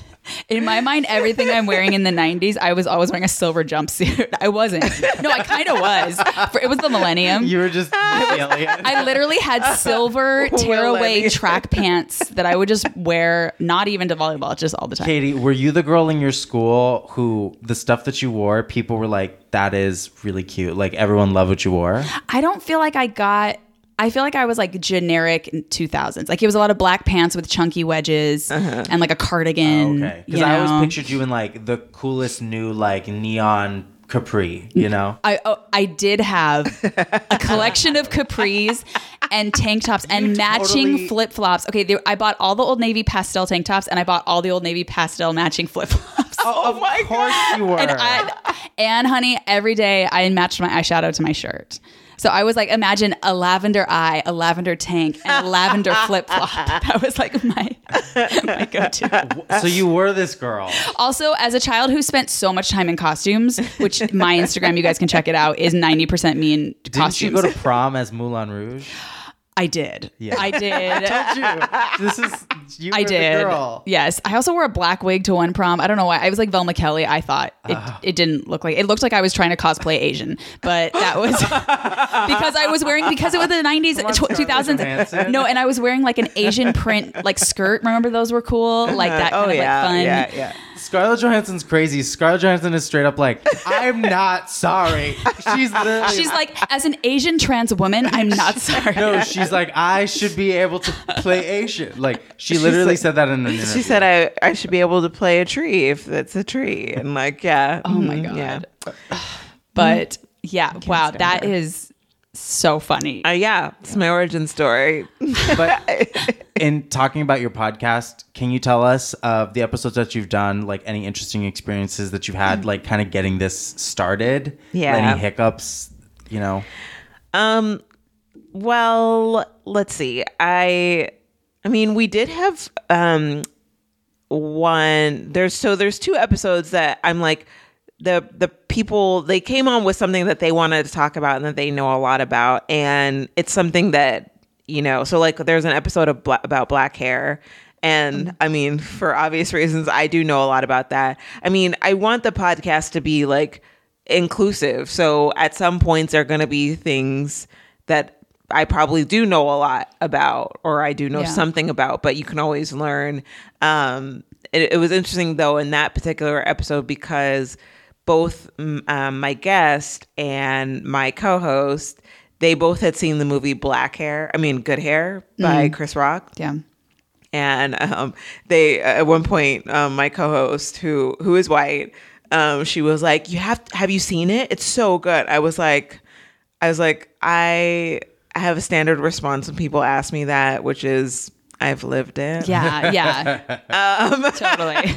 In my mind, everything I'm wearing in the [LAUGHS] 90s, I was always wearing a silver jumpsuit. [LAUGHS] I wasn't. No, I kind of was. For, it was the millennium. you were just Missy I literally had silver [LAUGHS] tearaway track pants that I would just wear, not even to volleyball, just all the time. Katy, were you the girl in your school who the stuff that you wore, people were like, that is really cute. Like everyone loved what you wore? I don't feel like I got. I feel like I was like generic in 2000s. Like it was a lot of black pants with chunky wedges uh-huh. and like a cardigan. Oh, okay. Because you I always pictured you in like the coolest new like neon capri, you know? I oh, I did have a [LAUGHS] collection of capris and tank tops and matching totally- flip flops. Okay, they, I bought all the old navy pastel tank tops and I bought all the old navy pastel matching flip flops. oh of [LAUGHS] oh my course you were. And I, and honey, every day I matched my eyeshadow to my shirt. So I was like, imagine a lavender eye, a lavender tank, and a lavender [LAUGHS] flip flop. That was like my [LAUGHS] my go to. so you were this girl. Also, as a child who spent so much time in costumes, which my Instagram, you guys can check it out, is ninety percent me in Didn't costumes. you go to prom as Moulin Rouge? I did. Yeah. I did. [LAUGHS] Told you. This is you I were the did. girl. Yes. I also wore a black wig to one prom. I don't know why. I was like Velma Kelly. I thought it, Ah. it didn't look like it looked like I was trying to cosplay Asian, but that was [LAUGHS] because I was wearing because it was the 90s, on, tw- 2000s. No, and I was wearing like an Asian print like skirt. Remember those were cool? Like that kind oh of yeah, like fun. yeah, yeah. Scarlett Johansson's crazy. Scarlett Johansson is straight up like, I'm not sorry. She's literally She's like, as an Asian trans woman, I'm not [LAUGHS] sorry. no, she's like, I should be able to play Asian. Like she literally like- said that in an interview. She said I I should be able to play a tree if it's a tree, and like yeah. Oh my mhm, god. Yeah. But yeah, wow, stand that her. is so funny. Uh, yeah, it's my origin story. But [LAUGHS] in talking about your podcast, can you tell us of the episodes that you've done, like any interesting experiences that you've had, like kind of getting this started? Yeah. Any hiccups, you know? Um, well, let's see. I, I mean, we did have um one. There's so there's two episodes that I'm like the the people they came on with something that they wanted to talk about and that they know a lot about, and it's something that you know. So like, there's an episode of Bla- about black hair. And I mean, for obvious reasons, I do know a lot about that. I mean, I want the podcast to be like inclusive. So at some points, there are going to be things that I probably do know a lot about, or I do know Yeah. something about, but you can always learn. Um, it, it was interesting though in that particular episode because both mm, um, my guest and my co-host they both had seen the movie Black Hair. I mean, Good Hair by Chris Rock yeah. and um, they at one point um, my co-host who who is white um, she was like you have have you seen it it's so good i was like i was like i i have a standard response when people ask me that which is i've lived it Yeah, yeah. [LAUGHS] Um, totally.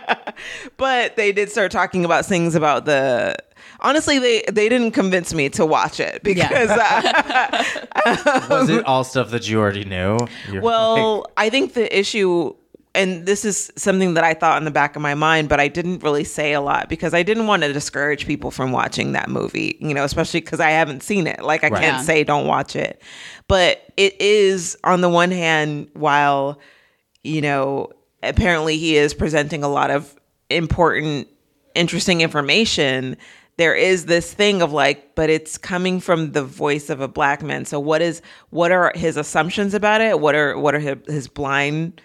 [LAUGHS] [LAUGHS] but they did start talking about things about the honestly they they didn't convince me to watch it because uh, [LAUGHS] Was it all stuff that you already knew? You're Well, like- I think the issue, and this is something that I thought in the back of my mind, but I didn't really say a lot because I didn't want to discourage people from watching that movie, you know, especially because I haven't seen it. Like, I Right. can't Yeah. say don't watch it. But it is, on the one hand, while, you know, apparently he is presenting a lot of important, interesting information. There is this thing of like, but it's coming from the voice of a black man. So what is what are his assumptions about it? What are what are his, blind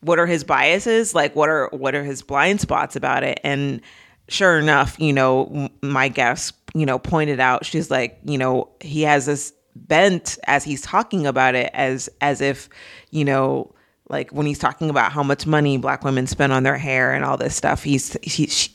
what are his biases? Like what are what are his blind spots about it? And sure enough, you know, my guest, you know, pointed out she's like, you know, he has this bent as he's talking about it as as if you know like when he's talking about how much money black women spend on their hair and all this stuff he's he she,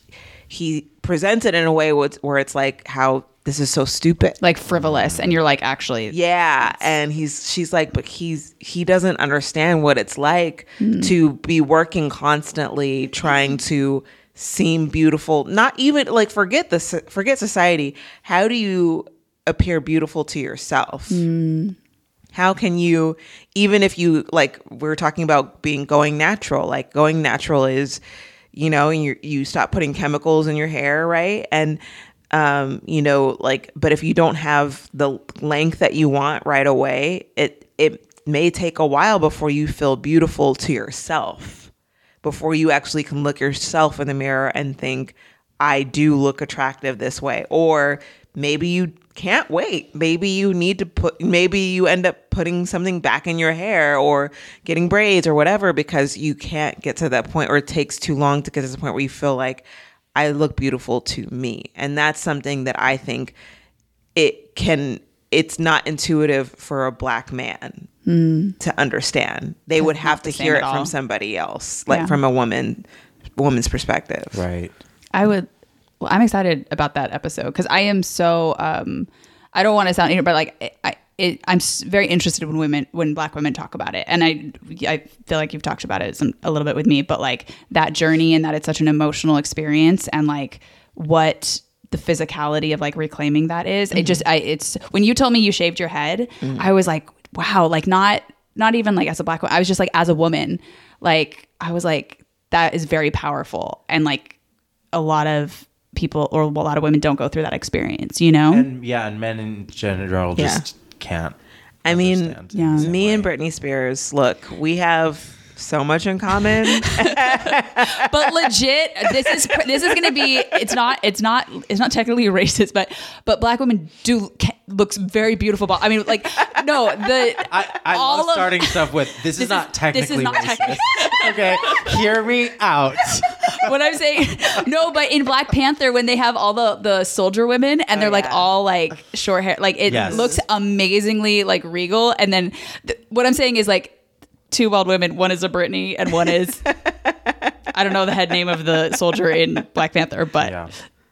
he presents it in a way where it's, like how this is so stupid. Like frivolous, and you're like, actually, yeah. and he's she's like but he's he doesn't understand what it's like hmm. to be working constantly trying to seem beautiful. Not even like forget the so- forget society. How do you appear beautiful to yourself hmm. How can you even if you like we are talking about being going natural like going natural is you know and you you stop putting chemicals in your hair right? And um you know like but if you don't have the length that you want right away it it may take a while before you feel beautiful to yourself before you actually can look yourself in the mirror and think I do look attractive this way or maybe you can't wait maybe you need to put maybe you end up putting something back in your hair or getting braids or whatever because you can't get to that point or it takes too long to get to the point where you feel like I look beautiful to me and that's something that I think it can it's not intuitive for a black man hmm. to understand they would have to hear it all. from somebody else like Yeah. from a woman woman's perspective Right. I would. Well, I'm excited about that episode because I am so. um I don't want to sound but like I, it, I'm very interested when women, when Black women talk about it, and I, I feel like you've talked about it some, a little bit with me, but like that journey and that it's such an emotional experience, and like what the physicality of like reclaiming that is. It just, I, it's when you told me you shaved your head, I was like, wow, like not, not even like as a black woman, I was just like as a woman, like I was like that is very powerful, and like a lot of people or a lot of women don't go through that experience, you know? And yeah, and men in general just can't. I mean, Yeah. the same me and way. Britney Spears, look, we have so much in common. [LAUGHS] [LAUGHS] but legit, this is this is going to be. It's not. It's not. It's not technically racist, but but black women do ca- looks very beautiful. But I mean, like no, the I, I all love of- starting stuff with this, is not technically this technically is not racist. technically- okay, hear me out. [LAUGHS] what I'm saying. No, but in Black Panther, when they have all the the soldier women and they're oh, like all like short hair, like it Yes. looks amazingly like regal. And then th- what I'm saying is like two bald women. One is a Britney and one is [LAUGHS] I don't know the head name of the soldier in Black Panther, but. Yeah.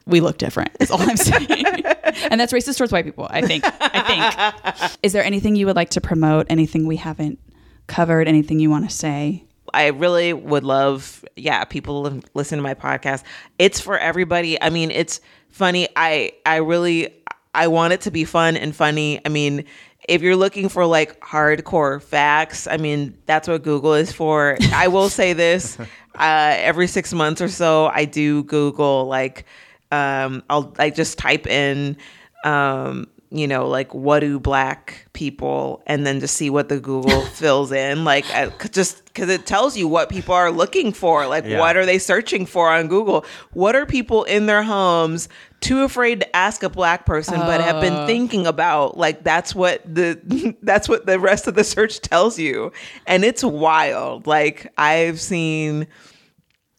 We look different. Is all I'm saying, [LAUGHS] and that's racist towards white people. I think. I think. Is there anything you would like to promote? Anything we haven't covered? Anything you want to say? I really would love, yeah, people to listen to my podcast. It's for everybody. I mean, it's funny. I I really I want it to be fun and funny. I mean, if you're looking for like hardcore facts, I mean, that's what Google is for. I will say this: [LAUGHS] uh, every six months or so, I do Google like um, I'll like just type in um, you know, like what do black people, and then just see what the Google [LAUGHS] fills in, like uh, c- just because it tells you what people are looking for, like Yeah. what are they searching for on Google? What are people in their homes too afraid to ask a black person, but have been thinking about? Like that's what the [LAUGHS] that's what the rest of the search tells you, and it's wild. Like I've seen.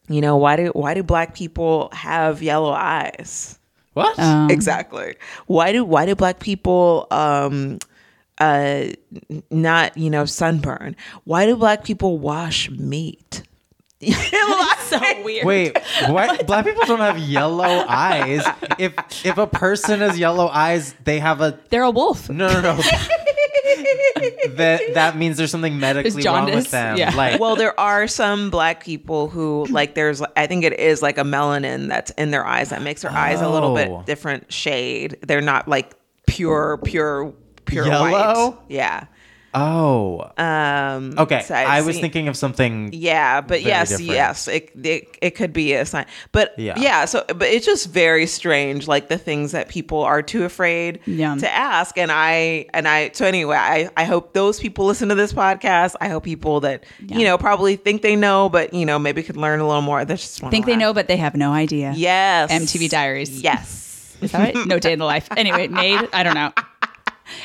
You know why do why do black people have yellow eyes? What? exactly why do why do black people um uh not you know sunburn why do black people wash meat [LAUGHS] That's So weird. Wait, what? [LAUGHS] Black people don't have yellow eyes. If if a person has yellow eyes, they have a They're a wolf. no no no. [LAUGHS] that that means there's something medically wrong with them. yeah. Like well there are some black people who like there's i think it is like a melanin that's in their eyes that makes their eyes a little Oh. bit different shade they're not like pure pure pure Yellow? white yeah oh. um Okay, so I've was seen- thinking of something. Yeah, but very yes, different. yes, it, it it could be a sign. But Yeah. yeah. so but it's just very strange, like the things that people are too afraid Yeah. to ask. And I and I so anyway, I I hope those people listen to this podcast. I hope people that you know probably think they know, but you know maybe could learn a little more. They just wanna Think they laugh. know, but they have no idea. Yes, MTV Diaries. Yes. Is that right? No day in the life. Anyway, Nate, I don't know.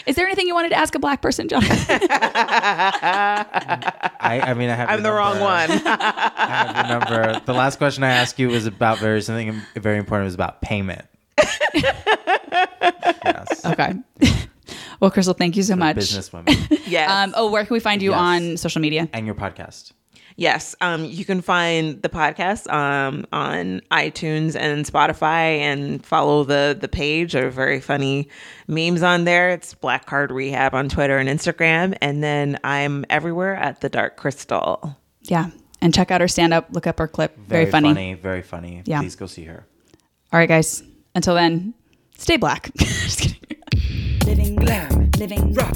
Is there anything you wanted to ask a black person, Jonathan? [LAUGHS] I, I mean, I have. I'm your the wrong one. [LAUGHS] I have your number. The last question I asked you was about very something very important. It was about payment. [LAUGHS] yes. Okay. Well, Kristal, thank you so much. Businesswomen. Yes. Um, oh, where can we find you Yes. on social media? and your podcast. Yes, um, you can find the podcast um, on iTunes and Spotify, and follow the the page. There are very funny memes on there. It's Black Card Rehab on Twitter and Instagram, and then I'm everywhere at the Dark Kristal. Yeah. And check out her stand up. Look up her clip. Very, funny. Very funny. Yeah. Please go see her. All right, guys. Until then, stay black. [LAUGHS] Just kidding. Living glam, living rock,